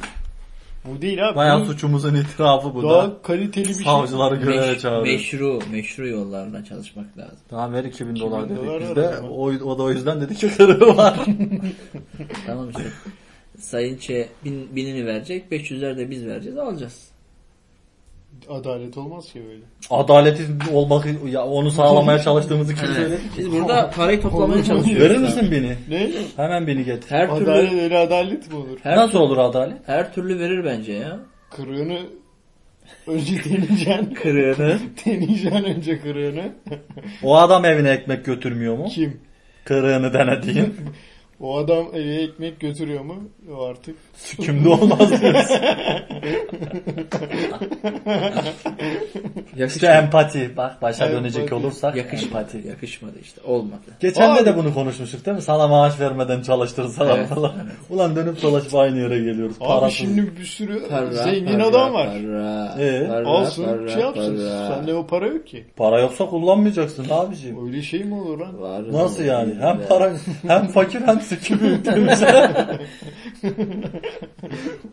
Bu değil abi. Bayağı suçumuzun itirafı bu da. Daha kaliteli bir şey. Savcıları göreve Meş, çağırıyor. meşru, meşru yollarla çalışmak lazım. Tamam ver 2000 dolar dedik biz de. o. O, o da o yüzden dedi ki kırığı var. [laughs] Tamam işte. Sayın Ç bin, binini verecek, 500'ler de biz vereceğiz, alacağız. Adalet olmaz ki böyle. Adaletin olmak ya onu sağlamaya çalıştığımızı kim söyledi? Biz burada parayı toplamaya çalışıyoruz. Verir misin beni? Ne? Hemen beni getir. Her Adalet türlü öyle adalet mi olur? her, Nasıl olur adalet? her türlü verir bence ya. Kırığını önce deneyeceksin. [laughs] Kırığını. deneyeceksin önce kırığını. O adam evine ekmek götürmüyor mu? Kim? Kırığını denediğin. [laughs] O adam eve ekmek götürüyor mu? O artık. Kimde olmaz diyorsun. [laughs] İşte empati. Bak başa dönecek Empati. olursak Yakışmadı. empati. Yakışmadı işte. Olmadı. Geçen de de bunu konuşmuştuk değil mi? Sana maaş vermeden çalıştırsalar Evet, falan. Ulan dönüp dolaşıp aynı yere geliyoruz. Abi Parasız. şimdi bir sürü Para, zengin para, adam var. Para, Ee? para, Alsın para, şey yapsın. para. Sende o para yok ki. Para yoksa kullanmayacaksın abiciğim. Öyle şey mi olur lan? Var Nasıl yani? Hem para hem fakir hem demiş.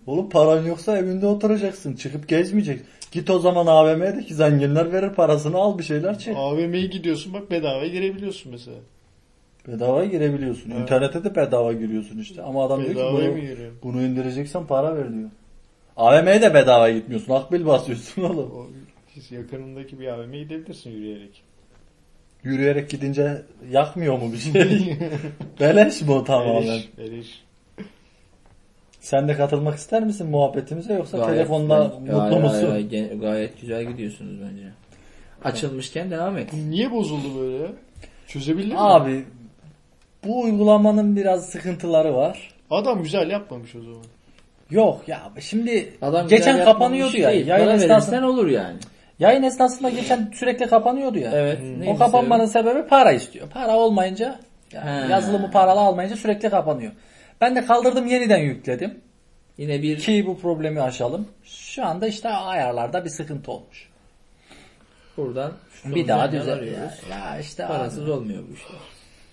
Oğlum paran yoksa evinde oturacaksın. Çıkıp gezmeyeceksin. Git o zaman AVM'deki zenginler verir parasını al bir şeyler çek. AVM'ye gidiyorsun bak bedava girebiliyorsun mesela. Bedava girebiliyorsun. İnternete de bedava giriyorsun işte. Ama adam diyor ki bunu, bunu indireceksen para ver diyor. AVM'ye de bedava gitmiyorsun. Akbil basıyorsun oğlum. O, yakınındaki bir AVM'ye gidebilirsin yürüyerek. Yürüyerek gidince yakmıyor mu bir şey? [laughs] Beleş mi o tamamen? Beleş, beleş. Sen de katılmak ister misin muhabbetimize yoksa Gayet- telefonla ben- mutlu Hayır, musun? hayır, gen- gayet güzel gidiyorsunuz bence. Açılmışken devam et. Niye bozuldu böyle ya? Çözebildin mi? Abi bu uygulamanın biraz sıkıntıları var. Adam güzel yapmamış o zaman. Yok ya şimdi Adam geçen kapanıyordu ya. değil. Yayın Para esnasında, olur yani. Yayın esnasında geçen sürekli kapanıyordu ya. Evet. O neydi kapanmanın sebebi para istiyor. Para olmayınca yani yazılımı paralı almayınca sürekli kapanıyor. Ben de kaldırdım yeniden yükledim. sebebi? Yine bir Ki bu problemi aşalım. Şu anda işte ayarlarda bir sıkıntı olmuş. buradan Bir daha düzen düzel. arıyoruz. Ya, ya işte Parasız abi, olmuyor bu işler.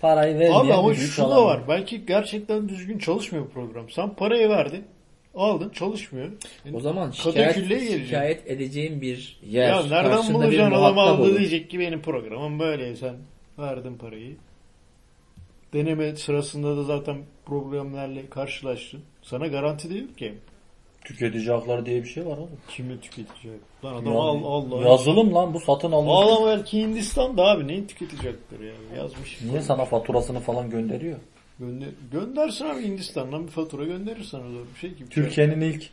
parayı vermeyen Abi ama şu da var. Belki gerçekten düzgün çalışmıyor bu program. Sen parayı verdin. Aldın çalışmıyor. O zaman şikayet, şikayet edeceğin bir yer. Ya nereden karşında bir bulacaksın adam muhatap aldı olur. diyecek ki benim programım böyle sen verdin parayı. Deneme sırasında da zaten problemlerle karşılaştın. Sana garanti de yok ki. Tüketici hakları diye bir şey var oğlum. Kimi tüketecek? Lan adam Ya- al Allah. Yazılım lan bu satın alınmış. Ağlama belki Hindistan'da abi neyi tüketecekler ya yazmış. Niye sana faturasını falan gönderiyor? Gönder, göndersin abi Hindistan'dan bir fatura gönderir sana zor bir şey gibi. Türkiye'nin ilk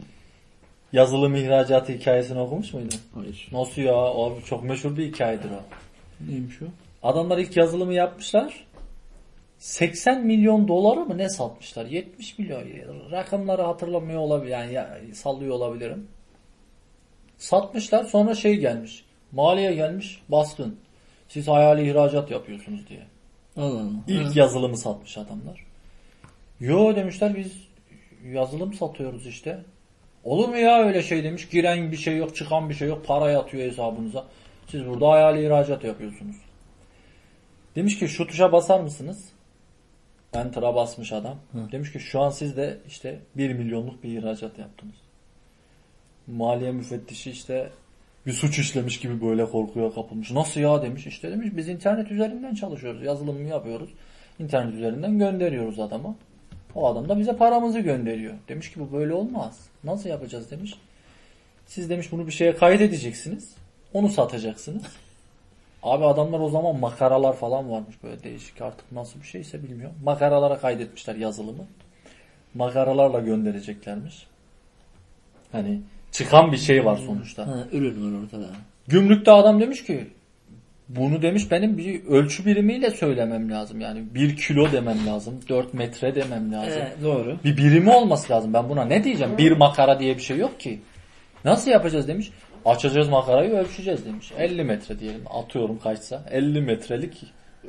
yazılım ihracatı hikayesini okumuş muydun? Hayır. Nasıl ya? Abi çok meşhur bir hikayedir o. Neymiş o? Adamlar ilk yazılımı yapmışlar. 80 milyon doları mı ne satmışlar? 70 milyon. Rakamları hatırlamıyor olabilir. Yani ya- sallıyor olabilirim. Satmışlar sonra şey gelmiş. Maliye gelmiş baskın. Siz hayali ihracat yapıyorsunuz diye. Allah Allah. İlk yazılımı satmış adamlar. Yo demişler biz yazılım satıyoruz işte. Olur mu ya öyle şey demiş. Giren bir şey yok, çıkan bir şey yok. Para yatıyor hesabınıza. Siz burada hayali ihracat yapıyorsunuz. Demiş ki şu tuşa basar mısınız? Enter'a basmış adam. Demiş ki şu an siz de işte 1 milyonluk bir ihracat yaptınız. Maliye müfettişi işte bir suç işlemiş gibi böyle korkuya kapılmış. Nasıl ya demiş. İşte demiş biz internet üzerinden çalışıyoruz. Yazılımı yapıyoruz. İnternet üzerinden gönderiyoruz adama. O adam da bize paramızı gönderiyor. Demiş ki bu böyle olmaz. Nasıl yapacağız demiş. Siz demiş bunu bir şeye kaydedeceksiniz. Onu satacaksınız. Abi adamlar o zaman makaralar falan varmış böyle değişik artık nasıl bir şeyse bilmiyorum. Makaralara kaydetmişler yazılımı. Makaralarla göndereceklermiş. Hani çıkan bir şey var sonuçta. Ha, ürün var ortada. Gümrükte adam demiş ki bunu demiş benim bir ölçü birimiyle söylemem lazım. Yani bir kilo demem lazım. 4 metre demem lazım. Ee, doğru. Bir birimi olması lazım. Ben buna ne diyeceğim? Bir makara diye bir şey yok ki. Nasıl yapacağız demiş. Açacağız makarayı ölçeceğiz demiş. 50 metre diyelim. Atıyorum kaçsa. 50 metrelik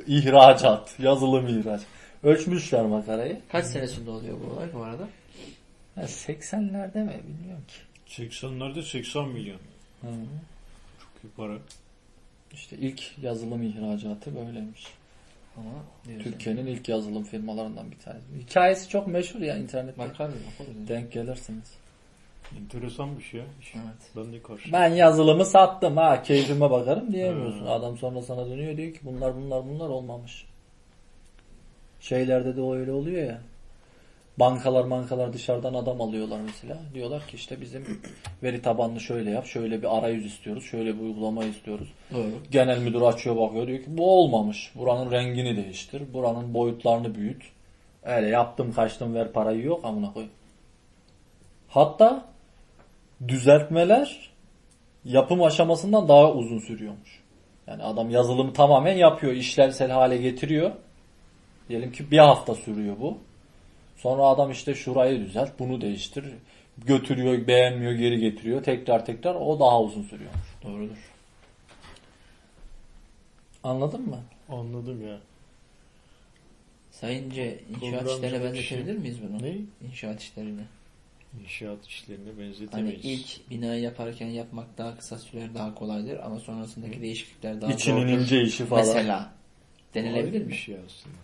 ihracat. Yazılım ihraç. Ölçmüşler makarayı. Kaç senesinde oluyor bu olay bu arada? Ha, 80'lerde mi bilmiyorum ki. 80'lerde 80 milyon. Çok iyi para. İşte ilk yazılım ihracatı böyleymiş. Ama. Türkiye'nin ilk yazılım firmalarından bir tanesi. Hikayesi çok meşhur ya internette. Bakar? Denk gelirsiniz. Enteresan bir şey ya. Evet. Ben de karşı. Ben yazılımı sattım ha keyfime bakarım diyemiyorsun. Adam sonra sana dönüyor diyor ki bunlar bunlar bunlar olmamış. Şeylerde de o öyle oluyor ya. Bankalar bankalar dışarıdan adam alıyorlar mesela. Diyorlar ki işte bizim veri tabanını şöyle yap. Şöyle bir arayüz istiyoruz. Şöyle bir uygulama istiyoruz. Doğru. Genel müdür açıyor bakıyor diyor ki bu olmamış. Buranın rengini değiştir. Buranın boyutlarını büyüt. Öyle yaptım kaçtım ver parayı yok amına koy. Hatta düzeltmeler yapım aşamasından daha uzun sürüyormuş. Yani adam yazılımı tamamen yapıyor, işlevsel hale getiriyor. Diyelim ki bir hafta sürüyor bu. Sonra adam işte şurayı düzelt, bunu değiştir. Götürüyor, beğenmiyor, geri getiriyor. Tekrar tekrar o daha uzun sürüyormuş. Doğrudur. Anladın mı? Anladım ya. Sayınca inşaat işlerine işi. benzetebilir miyiz bunu? Ne? İnşaat işlerine. İnşaat işlerine Hani benzetemeyiz. ilk binayı yaparken yapmak daha kısa sürer, daha kolaydır ama sonrasındaki değişiklikler daha İçinin zordur. ince işi falan. Mesela. Denilebilir Kolay mi? bir şey aslında.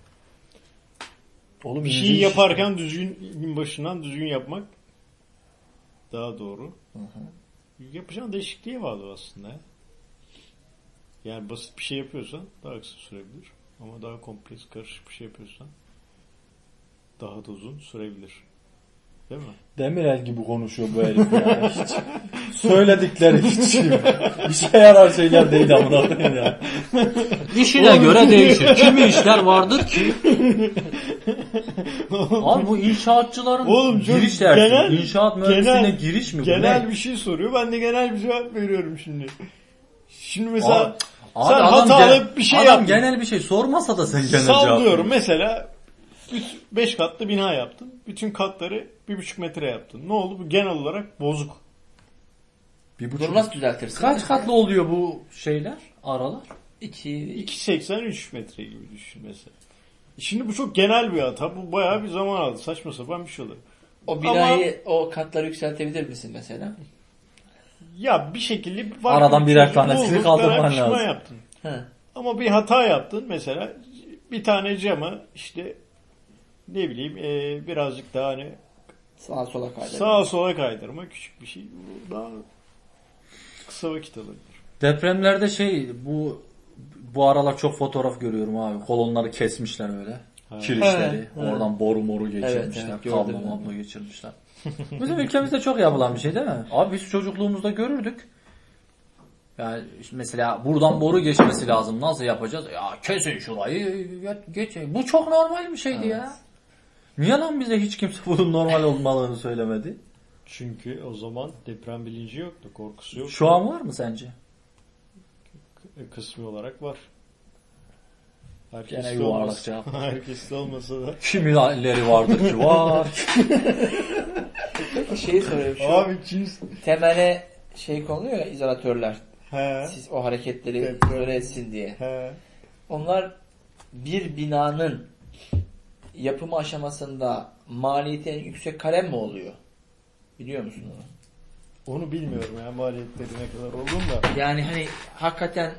Oğlum Bir iş yaparken düzgün gün başından düzgün yapmak daha doğru. Yapacağın değişikliğe bağlı aslında. ya. Yani basit bir şey yapıyorsan daha kısa sürebilir. Ama daha kompleks, karışık bir şey yapıyorsan daha da uzun sürebilir. Değil mi? Demirel gibi konuşuyor bu herif ya. [laughs] Hiç söyledikleri hiç işe yarar şeyler değil amına koyayım ya. İşine göre değişir. Kimi işler vardır ki? [laughs] Abi bu inşaatçıların Oğlum çok giriş dersi. genel- İnşaat mühendisliğine genel- giriş mi bu? Genel ne? bir şey soruyor. Ben de genel bir cevap veriyorum şimdi. Şimdi mesela abi sen adam hatalı gen- bir şey adam yaptın. genel bir şey sormasa da sen genel cevap Sallıyorum mesela 5 katlı bina yaptın. Bütün katları 1,5 metre yaptın. Ne oldu? Bu genel olarak bozuk. Bir buçuk. Bunu nasıl düzeltirsin? Kaç katlı oluyor bu şeyler? Aralar? 2 2.83 metre gibi düşün mesela. Şimdi bu çok genel bir hata. Bu bayağı bir zaman aldı. Saçma sapan bir şey oldu. O binayı o katları yükseltebilir misin mesela? Ya bir şekilde var Aradan birer tanesini kaldırman lazım. yaptın. He. Ama bir hata yaptın mesela. Bir tane camı işte ne bileyim e, birazcık daha hani Sağa sola kaydır. sağa sola kaydırma küçük bir şey. Bu daha kısa vakit alır. Depremlerde şey bu bu aralar çok fotoğraf görüyorum abi. Kolonları kesmişler öyle. Kirişleri. He, he. Oradan boru moru geçirmişler. evet, kablo gördüm ben. mablo geçirmişler. [laughs] Bizim ülkemizde çok yapılan bir şey değil mi? Abi biz çocukluğumuzda görürdük. Yani işte mesela buradan boru geçmesi lazım. Nasıl yapacağız? Ya kesin şurayı geç. Bu çok normal bir şeydi ya. Niye lan bize hiç kimse bunun normal olmadığını söylemedi? Çünkü o zaman deprem bilinci yoktu, korkusu yoktu. Şu an var mı sence? kısmi olarak var. Gene Herkes yuvarlak cevap. [laughs] Herkes de olmasa da. Kimileri vardır ki var. Şeyi soruyorum şu Abi kim? temele şey konuluyor ya izolatörler. He. Siz o hareketleri Deprem. izole etsin diye. He. Onlar bir binanın yapımı aşamasında maliyeti en yüksek kalem mi oluyor? Biliyor musun onu? Onu bilmiyorum ya maliyetleri ne kadar olduğunu da. Yani hani hakikaten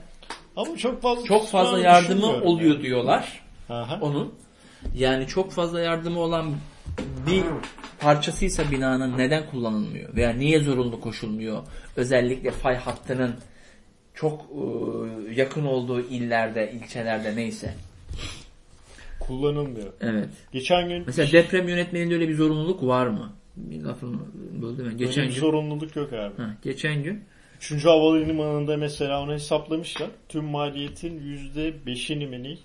Ama çok fazla çok fazla yardımı oluyor yani. diyorlar Aha. onun. Yani çok fazla yardımı olan bir parçasıysa binanın neden kullanılmıyor veya niye zorunlu koşulmuyor? Özellikle fay hattının çok e, yakın olduğu illerde, ilçelerde neyse. Kullanılmıyor. Evet. Geçen gün Mesela deprem yönetmeninde öyle bir zorunluluk var mı? Bir lafını böldüm ben. Geçen bir gün. sorumluluk yok abi. Ha, geçen gün 3. havalimanında mesela onu hesaplamışlar. Tüm maliyetin %5'ini mi ne?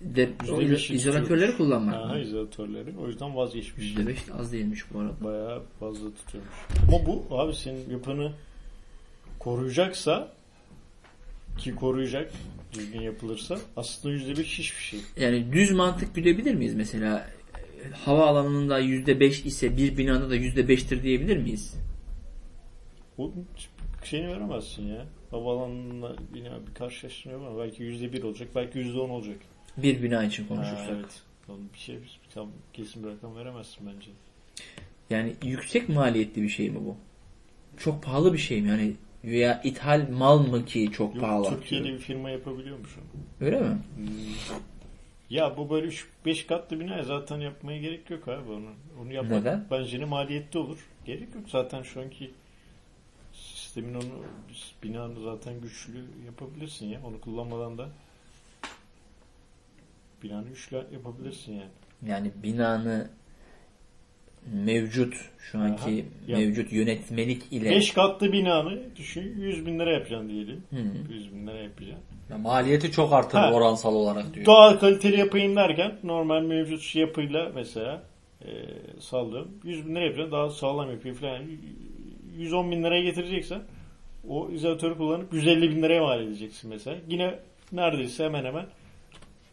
de, o %5'i iz- izolatörleri kullanmak mı? izolatörleri. O yüzden vazgeçmiş. %5 az değilmiş bu arada. Bayağı fazla tutuyormuş. Ama bu abi senin yapını koruyacaksa ki koruyacak düzgün yapılırsa aslında %5 hiçbir şey. Yani düz mantık güdebilir miyiz mesela? Havaalanında %5 ise bir binada da %5'tir diyebilir miyiz? O şeyini veremezsin ya. Havaalanına yine bir karşılaştırma ama belki %1 olacak, belki %10 olacak. Bir bina için Ha, konuşursak. evet. Onu bir şey tam kesin bir rakam veremezsin bence. Yani yüksek maliyetli bir şey mi bu? Çok pahalı bir şey mi? Yani veya ithal mal mı ki çok Yok, pahalı? Türkiye'de bir firma yapabiliyormuş onu. Öyle mi? Ya bu böyle 5 katlı bina zaten yapmaya gerek yok abi onu. Onu yapmak Neden? bence ne maliyetli olur. Gerek yok zaten şu anki sistemin onu binanı zaten güçlü yapabilirsin ya. Onu kullanmadan da binanı güçlü yapabilirsin yani. Yani binanı mevcut şu anki Aha, mevcut yönetmelik ile 5 katlı binanı düşün 100 bin lira yapacaksın diyelim. Hı. 100 bin lira yapacaksın. Ya maliyeti çok artır Ha. oransal olarak diyor. Doğal kaliteli yapayım derken normal mevcut yapıyla mesela e, sallıyorum 100 bin lira yapacaksın daha sağlam yapıyor falan. 110 bin liraya getireceksen o izolatörü kullanıp 150 bin liraya mal edeceksin mesela. Yine neredeyse hemen hemen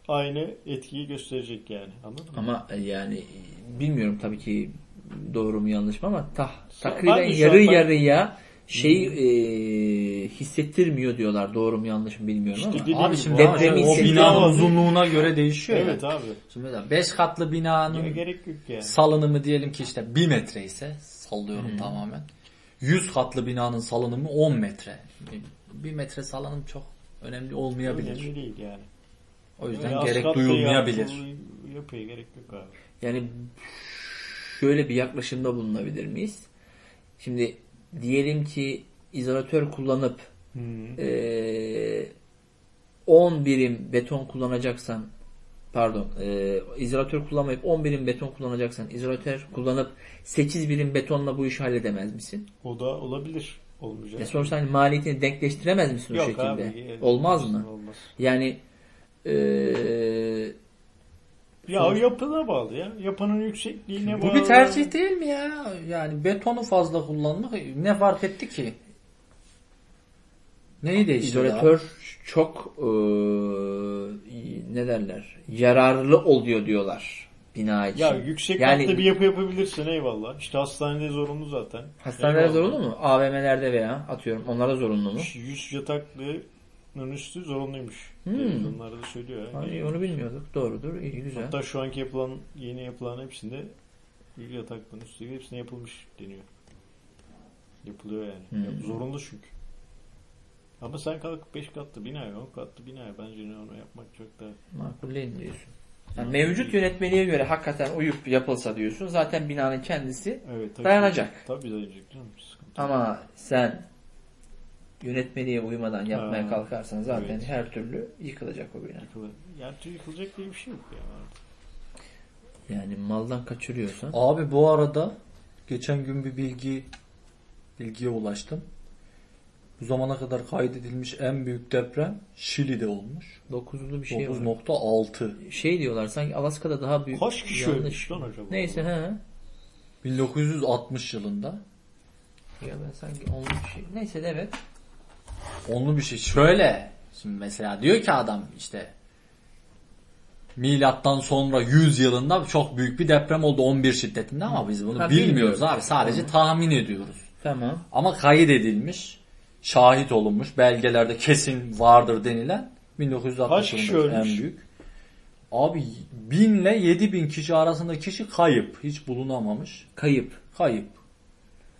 aynı etkiyi gösterecek yani. Anladın mı? ama e, yani bilmiyorum tabii ki doğru mu yanlış mı ama tah, takriben yarı yarıya şey e, hissettirmiyor diyorlar. Doğru mu yanlış mı bilmiyorum İşte ama. Abi şimdi depremi o hissettiği binanın uzunluğuna göre değişiyor Evet ya. abi. Şimdi mesela 5 katlı binanın Ya gerek yok yani. salınımı diyelim ki işte 1 metre ise sallıyorum tamamen. 100 katlı binanın salınımı 10 metre. 1 metre salınım çok önemli olmayabilir. Önemli değil yani. O yüzden Öyle gerek duyulmayabilir. yapı- Yapıya gerek yok abi. Yani şöyle bir yaklaşımda bulunabilir miyiz? Şimdi diyelim ki izolatör kullanıp eee 10 birim beton kullanacaksan pardon eee izolatör kullanmayıp 10 birim beton kullanacaksan izolatör kullanıp 8 birim betonla bu işi halledemez misin? O da olabilir. Olmayacak. Ya sonuçta hani maliyetini denkleştiremez misin o Yok şekilde? abi. Olmaz mı? Olmaz. Yani eee Ya o yapına bağlı ya. Yapının yüksekliğine bağlı. Bu bir tercih değil mi ya? Yani betonu fazla kullanmak ne fark etti ki? Neyi değiştirdi? İzolatör çok eee, ne derler yararlı oluyor diyorlar bina için. Ya yüksek Yani- bir yapı yapabilirsin eyvallah. İşte hastanede zorunlu zaten. Hastanelerde Eyvallah. zorunlu mu? AVM'lerde veya atıyorum onlarda zorunlu mu? 100 yataklının üstü zorunluymuş. Hmm. Televizyonlarda da söylüyor. Hani onu bilmiyorduk. Doğrudur. iyi güzel. Hatta şu anki yapılan yeni yapılan hepsinde 100 yataklının üstü hepsine yapılmış deniyor. Yapılıyor yani. Hmm. Yap- Zorunlu çünkü. Ama sen kalk 5 katlı binaya, 10 katlı binaya bence onu yapmak çok da Makul değil diyorsun? Yani mevcut yönetmeliğe göre hakikaten uyup yapılsa diyorsun. Zaten binanın kendisi evet, tabii, Dayanacak. Tabii dayanacak canım. Sıkıntı. ama sen yönetmeliğe uymadan yapmaya Ha, kalkarsan zaten evet. her türlü yıkılacak o bina. Yıkılır. Yani yıkılacak diye bir şey yok ya. Yani maldan kaçırıyorsan Abi bu arada geçen gün bir bilgi bilgiye ulaştım. Bu zamana kadar kaydedilmiş en büyük deprem Şili'de olmuş. 9'lu bir şey var. 9.6. Şey diyorlar sanki Alaska'da daha büyük. Kaç kişi Yanlış. ölmüş lan acaba? Neyse he. 1960 yılında. Ya ben sanki bir şey. Neyse de evet. Onlu bir şey. Şöyle. Şimdi mesela diyor ki adam işte milattan sonra 100 yılında çok büyük bir deprem oldu 11 şiddetinde ama biz bunu Ha, bilmiyoruz bilmiyoruz. abi. Sadece tahmin ediyoruz. Tamam. Ama kayıt edilmiş, şahit olunmuş, belgelerde kesin vardır denilen 1960 Kaç kişi yılında en büyük. Abi 1000 ile 7000 kişi arasında kişi kayıp. Hiç bulunamamış. Kayıp. Kayıp.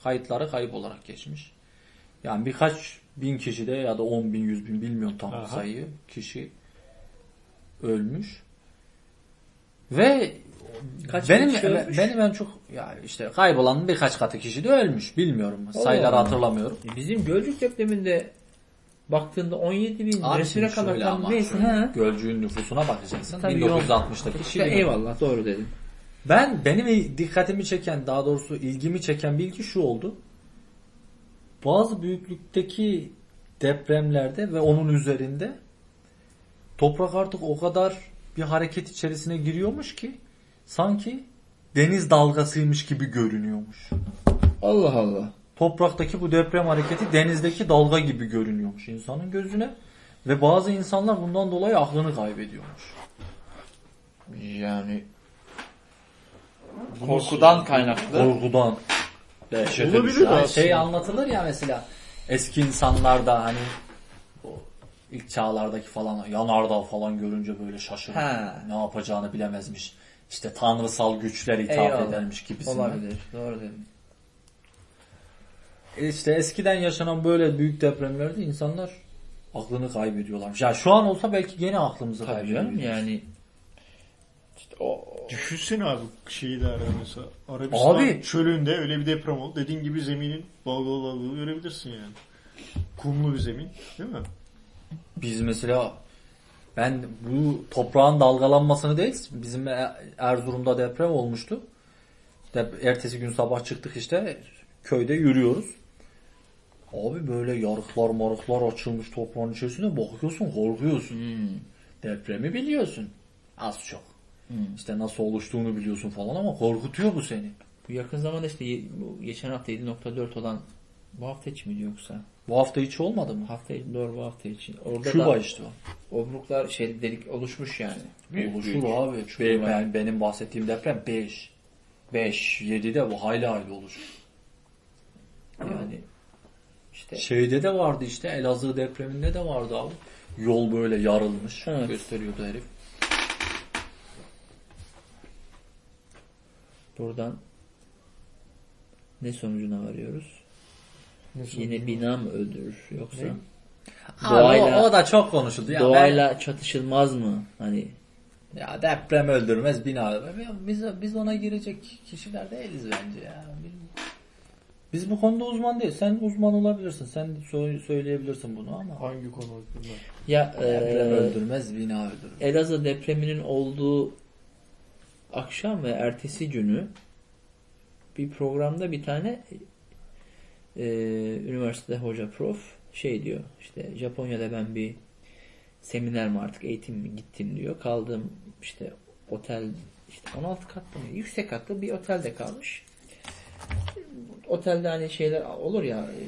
Kayıtları kayıp olarak geçmiş. Yani birkaç bin kişi de ya da 10 bin, 100 bin bilmiyorum tam Aha. sayıyı. Kişi ölmüş. Ve Kaç benim kişi ölmüş? benim en çok ya işte kaybolan birkaç katı kişi de ölmüş. Bilmiyorum. Sayıları Allah. hatırlamıyorum. E, Bizim Gölcük depreminde baktığında 17 bin Abi resmi şimdi rakamlar şöyle tam ama neyse. Ha. Gölcüğün nüfusuna bakacaksın. Tabii 1960'daki İşte 2010. eyvallah doğru dedim. Ben benim dikkatimi çeken daha doğrusu ilgimi çeken bilgi şu oldu. Bazı büyüklükteki depremlerde ve onun üzerinde toprak artık o kadar bir hareket içerisine giriyormuş ki sanki deniz dalgasıymış gibi görünüyormuş. Allah Allah. Topraktaki bu deprem hareketi denizdeki dalga gibi görünüyormuş insanın gözüne ve bazı insanlar bundan dolayı aklını kaybediyormuş. Yani korkudan kaynaklı. Korkudan. Olabilir aslında. Şey anlatılır ya mesela eski insanlarda hani o ilk çağlardaki falan yanardağ falan görünce böyle şaşırır. Ne yapacağını bilemezmiş. İşte tanrısal güçler ithaf Eyvallah. edermiş gibisinden. Olabilir. Doğru dedim. E İşte eskiden yaşanan böyle büyük depremlerde insanlar aklını kaybediyorlarmış. Ya şu an olsa belki gene aklımızı kaybediyoruz. yani Düşünsene abi şeyi de ara mesela. Arabistan Abi. çölünde öyle bir deprem oldu. Dediğin gibi zeminin dalgalı dalgalı görebilirsin yani. Kumlu bir zemin değil mi? Biz mesela ben bu toprağın dalgalanmasını değil bizim E- Erzurum'da deprem olmuştu. Dep- ertesi gün sabah çıktık işte köyde yürüyoruz. Abi böyle yarıklar marıklar açılmış toprağın içerisine bakıyorsun korkuyorsun. Depremi biliyorsun az çok. İşte nasıl oluştuğunu biliyorsun falan ama korkutuyor bu seni. bu yakın zamanda işte geçen hafta 7.4 olan bu hafta için miydi yoksa? Bu hafta hiç olmadı mı? Hafta doğru bu hafta için. Orada Küba da işte o. obruklar şey delik oluşmuş yani. Oluşur abi. Be- ben- benim bahsettiğim deprem 5. 5, 7'de bu hayli hayli oluşur. Yani işte Şeyde de vardı işte Elazığ depreminde de vardı abi. Yol böyle yarılmış Evet. gösteriyordu herif. Buradan ne sonucuna varıyoruz? Yine bina mı öldürür yoksa Abi Doğayla- o, o da çok konuşuldu. Ya doğayla çatışılmaz mı? Hani ben- ya deprem öldürmez bina Biz, biz ona girecek kişiler değiliz bence ya. Biz bu konuda uzman değil. Sen uzman olabilirsin. Sen sö- söyleyebilirsin bunu ama. Hangi konu hakkında? ya Deprem e, öldürmez bina öldürür. Elazığ depreminin olduğu akşam ve ertesi günü bir programda bir tane e, üniversitede hoca prof şey diyor işte Japonya'da ben bir seminer mi artık eğitim mi gittim diyor. Kaldım işte otel işte 16 katlı mı yüksek katlı bir otelde kalmış. Otelde hani şeyler olur ya e,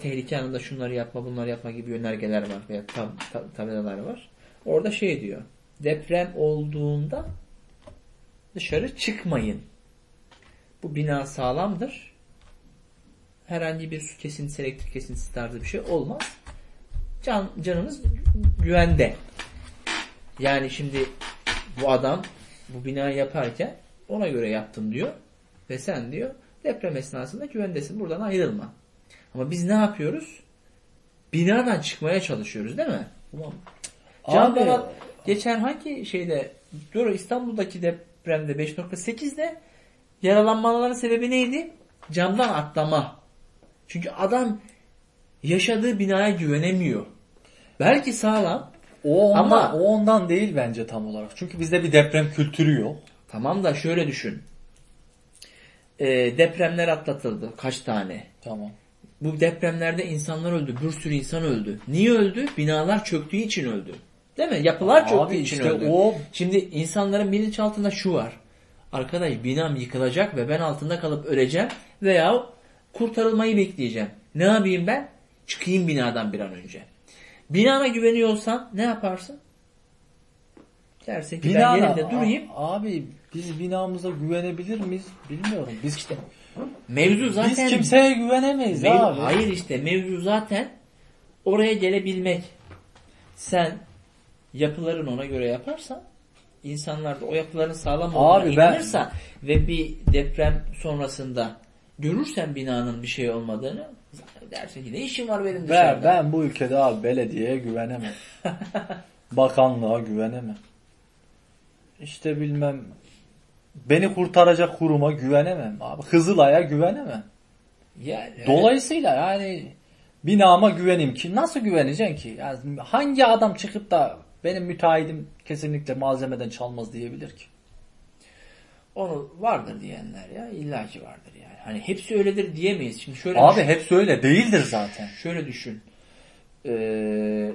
tehlike anında şunları yapma bunları yapma gibi yönergeler var veya tab tab- tabelalar var. Orada şey diyor. Deprem olduğunda dışarı çıkmayın. Bu bina sağlamdır. Herhangi bir su kesintisi, elektrik kesintisi tarzı bir şey olmaz. Can, canınız güvende. Yani şimdi bu adam bu binayı yaparken ona göre yaptım diyor. Ve sen diyor deprem esnasında güvendesin. Buradan ayrılma. Ama biz ne yapıyoruz? Binadan çıkmaya çalışıyoruz değil mi? Ulan Abi- at- geçen hangi şeyde doğru İstanbul'daki depremde 5.8'de yaralanmaların sebebi neydi? Camdan atlama. Çünkü adam yaşadığı binaya güvenemiyor. Belki sağlam O ondan, Ama- o ondan değil bence tam olarak. Çünkü bizde bir deprem kültürü yok. Tamam da şöyle düşün. Ee, depremler atlatıldı. Kaç tane? Tamam. Bu depremlerde insanlar öldü. Bir sürü insan öldü. Niye öldü? Binalar çöktüğü için öldü. Değil mi? Yapılar Abi için işte öldü. o- Şimdi insanların bilinçaltında şu var. Arkadaş binam yıkılacak ve ben altında kalıp öleceğim veya kurtarılmayı bekleyeceğim. Ne yapayım ben? Çıkayım binadan bir an önce. Binana güveniyorsan ne yaparsın? Dersin ki ben Binana, yerimde durayım. Abi biz binamıza güvenebilir miyiz? Bilmiyorum. Biz işte Mevzu zaten biz kimseye güvenemeyiz Mev- abi. Hayır işte mevzu zaten oraya gelebilmek. Sen yapıların ona göre yaparsan insanlar da o yapıların sağlam olduğuna Abi ben- inanırsa ve bir deprem sonrasında görürsen binanın bir şey olmadığını dersin ki ne işin var benim Ben, dışarıda? ben bu ülkede abi belediyeye güvenemem. [laughs] Bakanlığa güvenemem. İşte bilmem beni kurtaracak kuruma güvenemem abi. Kızılay'a güvenemem. Yani, Dolayısıyla yani binama güveneyim ki nasıl güveneceksin ki? Yani hangi adam çıkıp da benim müteahhitim kesinlikle malzemeden çalmaz diyebilir ki? onu vardır diyenler ya illaki vardır yani. Hani hepsi öyledir diyemeyiz. Şimdi şöyle Abi düşün, hepsi öyle değildir zaten. şöyle düşün. Ee,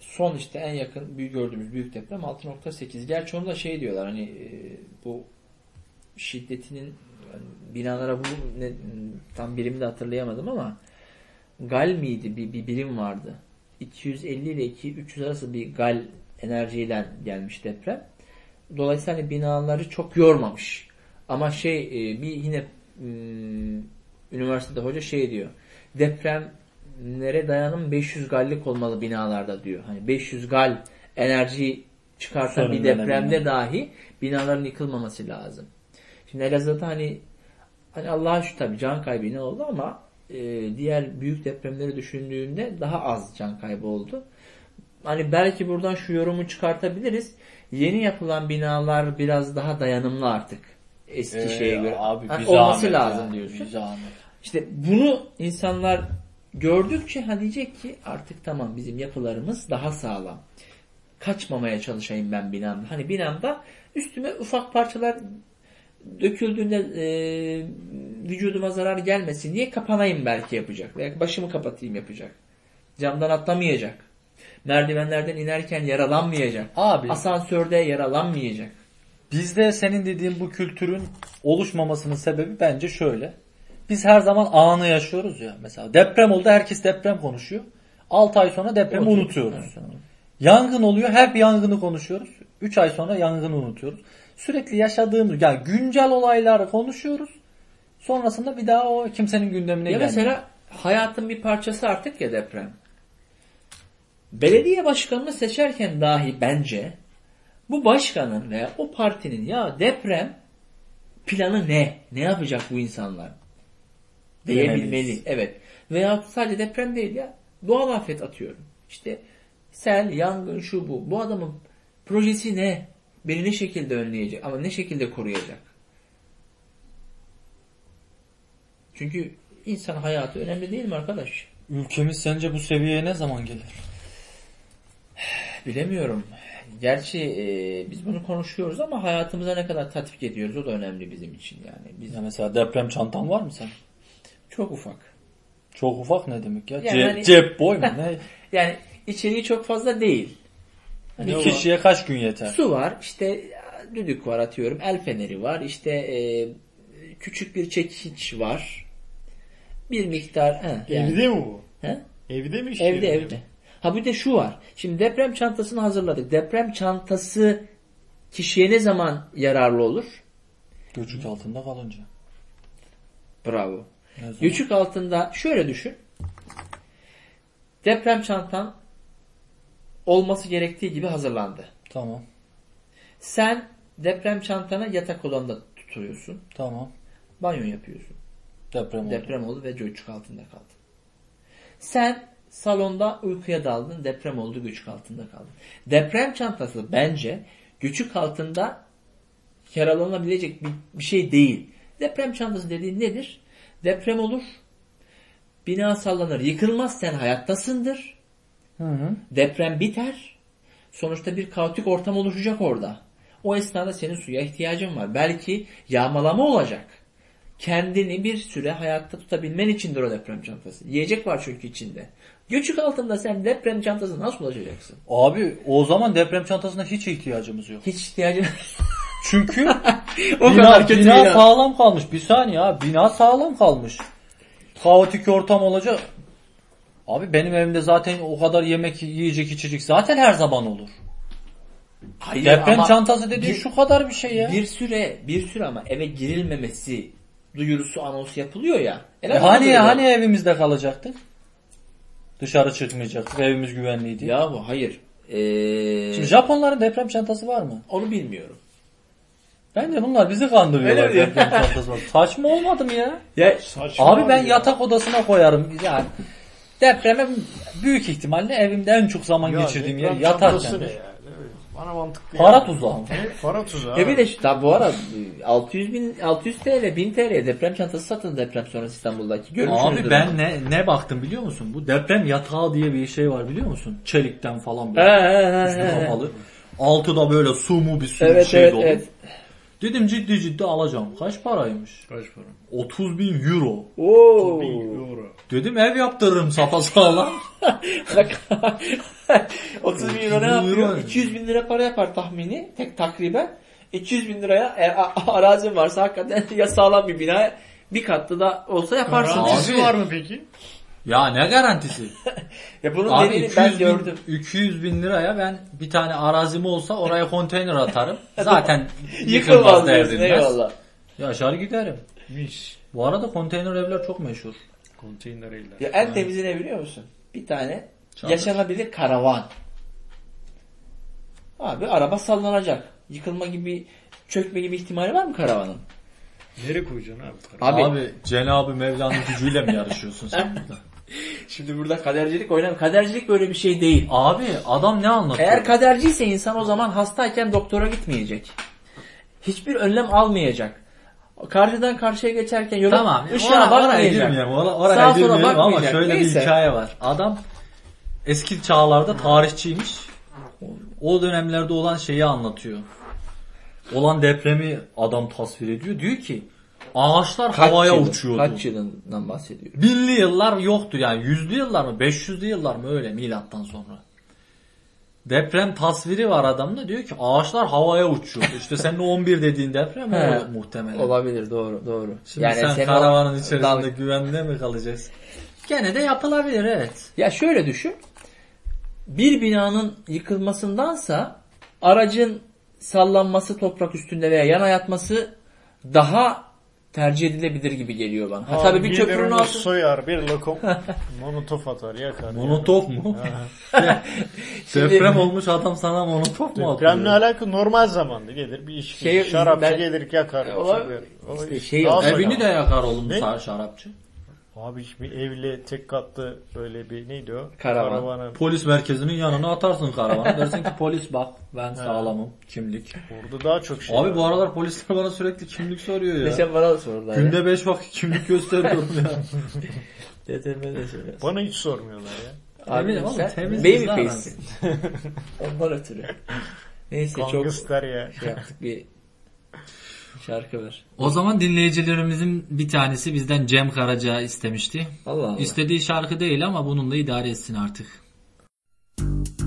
son işte en yakın büyük gördüğümüz büyük deprem 6.8. Gerçi onu da şey diyorlar hani e, bu şiddetinin yani binalara bu ne, tam birimi de hatırlayamadım ama gal miydi bir, bir birim vardı. 250 ile 2 300 arası bir gal enerjiyle gelmiş deprem. Dolayısıyla hani binaları çok yormamış. Ama şey e, bir yine ım, üniversitede hoca şey diyor. Depremlere dayanım 500 gallik olmalı binalarda diyor. Hani 500 gal enerji çıkartan Sorun bir depremde önemli. dahi binaların yıkılmaması lazım. Şimdi Elazığ'da hani hani Allah'a şu tabii can kaybı ne oldu ama e, diğer büyük depremleri düşündüğünde daha az can kaybı oldu. Hani belki buradan şu yorumu çıkartabiliriz. Yeni yapılan binalar biraz daha dayanımlı artık. Eski Ee, şeye göre. Abi Ha, bir olması zahmet lazım diyorsun. İşte bunu insanlar gördükçe ha diyecek ki artık tamam bizim yapılarımız daha sağlam. Kaçmamaya çalışayım ben binamda. Hani binamda üstüme ufak parçalar döküldüğünde e, vücuduma zarar gelmesin diye kapanayım belki yapacak. Veya başımı kapatayım yapacak. Camdan atlamayacak. Merdivenlerden inerken yaralanmayacak. Abi Asansörde yaralanmayacak. Bizde senin dediğin bu kültürün oluşmamasının sebebi bence şöyle. Biz her zaman anı yaşıyoruz ya. Mesela deprem oldu herkes deprem konuşuyor. 6 ay sonra depremi unutuyoruz. Yangın oluyor hep yangını konuşuyoruz. 3 ay sonra yangını unutuyoruz. Sürekli yaşadığımız yani güncel olayları konuşuyoruz. Sonrasında bir daha o kimsenin gündemine Ya gelmiyor. mesela hayatın bir parçası artık ya deprem. Belediye başkanını seçerken dahi bence bu başkanın veya o partinin ya deprem planı ne? Ne yapacak bu insanlar? Diyebilmeli. Evet. Veya sadece deprem değil ya. Doğal afet atıyorum. İşte sel, yangın, şu bu. Bu adamın projesi ne? Beni ne şekilde önleyecek? Ama ne şekilde koruyacak? Çünkü insan hayatı önemli değil mi arkadaş? Ülkemiz sence bu seviyeye ne zaman gelir? Bilemiyorum. Gerçi e, biz bunu konuşuyoruz ama hayatımıza ne kadar tatbik ediyoruz o da önemli bizim için yani. Biz Ya mesela deprem çantan var mı sen? çok ufak. Çok ufak ne demek ya? Yani Ce- hani- Cep boy mu? Ne? [laughs] Yani içeriği çok fazla değil. Hani Bir o- kişiye kaç gün yeter? Su var, işte düdük var atıyorum, el feneri var, işte e, küçük bir çekiç var. Bir miktar he, yani, Evde mi bu? he? Evde mi işliyor? Evde evde. Ha bir de şu var. Şimdi deprem çantasını hazırladık. Deprem çantası kişiye ne zaman yararlı olur? Göçük altında kalınca. Bravo. Göçük altında şöyle düşün. Deprem çantan olması gerektiği gibi hazırlandı. Tamam. Sen deprem çantanı yatak odanda tutuyorsun. Tamam. Banyo yapıyorsun. Deprem oldu. Deprem oldu ve göçük altında kaldın. Sen salonda uykuya daldın. Deprem oldu göçük altında kaldın. Deprem çantası bence göçük altında yaralanabilecek bir, bir şey değil. Deprem çantası dediğin nedir? Deprem olur. Bina sallanır. Yıkılmaz sen hayattasındır. Hı hı. Deprem biter. Sonuçta bir kaotik ortam oluşacak orada. O esnada senin suya ihtiyacın var. Belki yağmalama olacak. Kendini bir süre hayatta tutabilmen içindir o deprem çantası. Yiyecek var çünkü içinde. Göçük altında sen deprem çantası nasıl ulaşacaksın? Abi o zaman deprem çantasına hiç ihtiyacımız yok. Hiç ihtiyacın Çünkü [laughs] o bina, kadar kötü bina bina. sağlam kalmış. Bir saniye abi. Bina sağlam kalmış. Kaotik ortam olacak. Abi benim evimde zaten o kadar yemek, yiyecek, içecek zaten her zaman olur. Hayır Deprem ama çantası dediğin bir- şu kadar bir şey ya. Bir süre, bir süre ama eve girilmemesi duyurusu anons yapılıyor ya. E hani böyle. hani evimizde kalacaktık? Dışarı çıkmayacaktık. Evimiz güvenliydi. Ya bu hayır. Ee, Şimdi Japonların deprem çantası var mı? onu bilmiyorum. Bence bunlar bizi kandırıyorlar deprem çantası var. Saçma olmadı mı ya? Ya Saçma Abi ben ya. yatak odasına koyarım. Yani depreme büyük ihtimalle evimde en çok zaman Ya geçirdiğim yer yatarken. Bana mantıklı. Para yani. tuzağı. Para tuzağı. Ya bir de şu, tabi bu ara 600 bin 600 TL 1000 TL deprem çantası satın deprem sonrası İstanbul'daki. Görmüşsünüzdür Abi ben ne ne baktım biliyor musun? Bu deprem yatağı diye bir şey var biliyor musun? Çelikten falan böyle. he he, Üstü he. kapalı. Altı da böyle su mu bir su Evet şey evet dolu. evet. Dedim ciddi ciddi alacağım. Kaç paraymış? Kaç para? 30 bin euro. Oo. Bir euro. Dedim ev yaptırırım sapasağlam. Bak [laughs] 30 bin euro ne 30 bin yapıyor? euro. 200 bin lira para yapar tahmini tek takriben. 200 bin liraya eğer a- arazin varsa hakikaten [laughs] ya sağlam bir bina bir katlı da olsa yaparsın. Garantisi var mı peki? Ya ne garantisi? [laughs] Ya bunun Abi dediğini 200 ben bin, gördüm. 200 bin liraya ben bir tane arazim olsa oraya konteyner atarım. [laughs] Zaten [laughs] Yıkılmaz derdinmez. eyvallah. Yaşar giderim. Mis. Bu arada konteyner evler çok meşhur. Konteyner eller. Ya en temizi ne biliyor musun? Bir tane Çadır. yaşanabilir karavan. Abi araba sallanacak. Yıkılma gibi, çökme gibi ihtimali var mı karavanın? Nereye koyacaksın abi? Abi, Abi, Cenab-ı Mevla'nın gücüyle mi yarışıyorsun sen burada? [laughs] şimdi burada kadercilik oynam. Kadercilik böyle bir şey değil. Abi adam ne anlatıyor? Eğer kaderciyse insan o zaman hastayken doktora gitmeyecek. Hiçbir önlem almayacak. Karşıdan karşıya geçerken yolun Tamam. ışığa Oraya, oraya bakmayacak. girmeyelim. Oraya, oraya Sağa sola girmeyelim ama şöyle Neyse. bir hikaye var. Adam eski çağlarda tarihçiymiş. O dönemlerde olan şeyi anlatıyor. Olan depremi adam tasvir ediyor. Diyor ki ağaçlar havaya yıl- uçuyordu. Kaç yılından bahsediyorum. Binli yıllar yoktu yani. Yüzlü yıllar mı? 500'lü yıllar mı? Öyle milattan sonra. Deprem tasviri var adamda. Diyor ki ağaçlar havaya uçuyordu. İşte senin o 11 dediğin deprem o muhtemelen. Olabilir doğru doğru. Şimdi sen senin o karavanın içerisinde dal- güvende mi kalacaksın? Gene de yapılabilir evet. Ya şöyle düşün. Bir binanın yıkılmasındansa aracın sallanması toprak üstünde veya yana yatması daha tercih edilebilir gibi geliyor bana. Ha, tabii bir köprünün altı. soyar, bir lokom [laughs] monotof atar, yakar. Monotof mu? [laughs] Şimdi- Deprem olmuş adam sana monotof mu atıyor? Depremle alakalı normal zamanda gelir bir iş. Şey- şarapçı ben- gelir yakar. O İşte iş şey- Evini de yakar oğlum Ne? sağ şarapçı. Abi bir evli tek katlı böyle bir neydi o? Karavan. Karavanın. Polis merkezinin yanına atarsın karavanı. Dersin ki polis bak ben sağlamım kimlik. Orada daha çok şey Abi var. bu aralar polisler bana sürekli kimlik soruyor ya. Geçen bana da sordular. Günde 5 vakit kimlik gösteriyorum ya. [laughs] Determine de söylüyor. Bana hiç sormuyorlar ya. Abi Eminim ama sen temiz baby face'sin. [laughs] Ondan ötürü. Neyse çok Gangster ya. şey yaptık bir şarkı ver. O zaman dinleyicilerimizin bir tanesi bizden Cem Karaca istemişti. Allah Allah. İstediği şarkı değil ama bununla idare etsin artık. Gecenin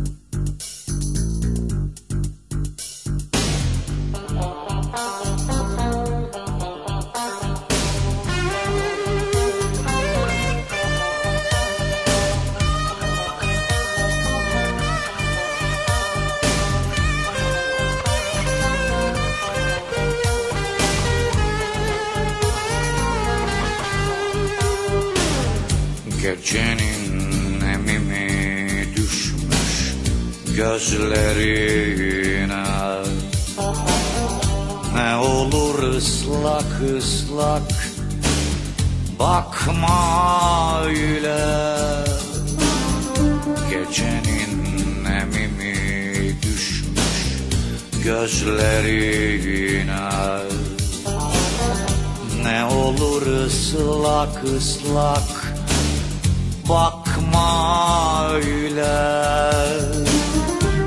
gözlerine. Ne olur ıslak ıslak bakma öyle. Gecenin emimi düşmüş gözlerine. Ne olur ıslak ıslak bakma öyle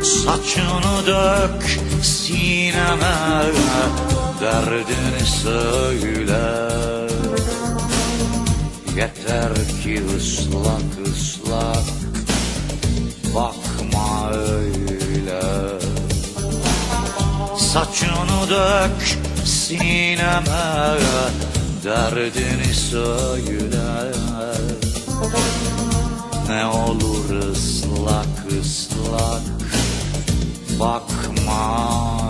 Saçını dök sineme Derdini söyle. Yeter ki ıslak ıslak Bakma öyle. Saçını dök sineme Derdini söyle. Ne olur ıslak ıslak bakma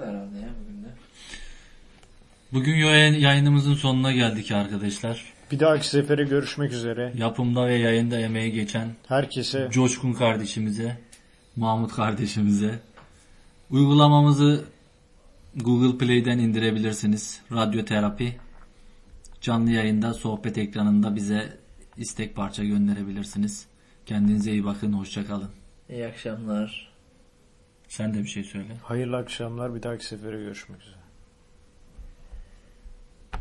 oldu herhalde ya bugün de. Bugün yayın- yayınımızın sonuna geldik arkadaşlar. Bir dahaki sefere görüşmek üzere. Yapımda ve yayında emeği geçen Herkese Coşkun kardeşimize, Mahmut kardeşimize. Uygulamamızı Google Play'den indirebilirsiniz. Radyo terapi. Canlı yayında sohbet ekranında bize istek parça gönderebilirsiniz. Kendinize iyi bakın. Hoşça kalın. İyi akşamlar. Sen de bir şey söyle. hayırlı akşamlar. Bir dahaki sefere görüşmek üzere.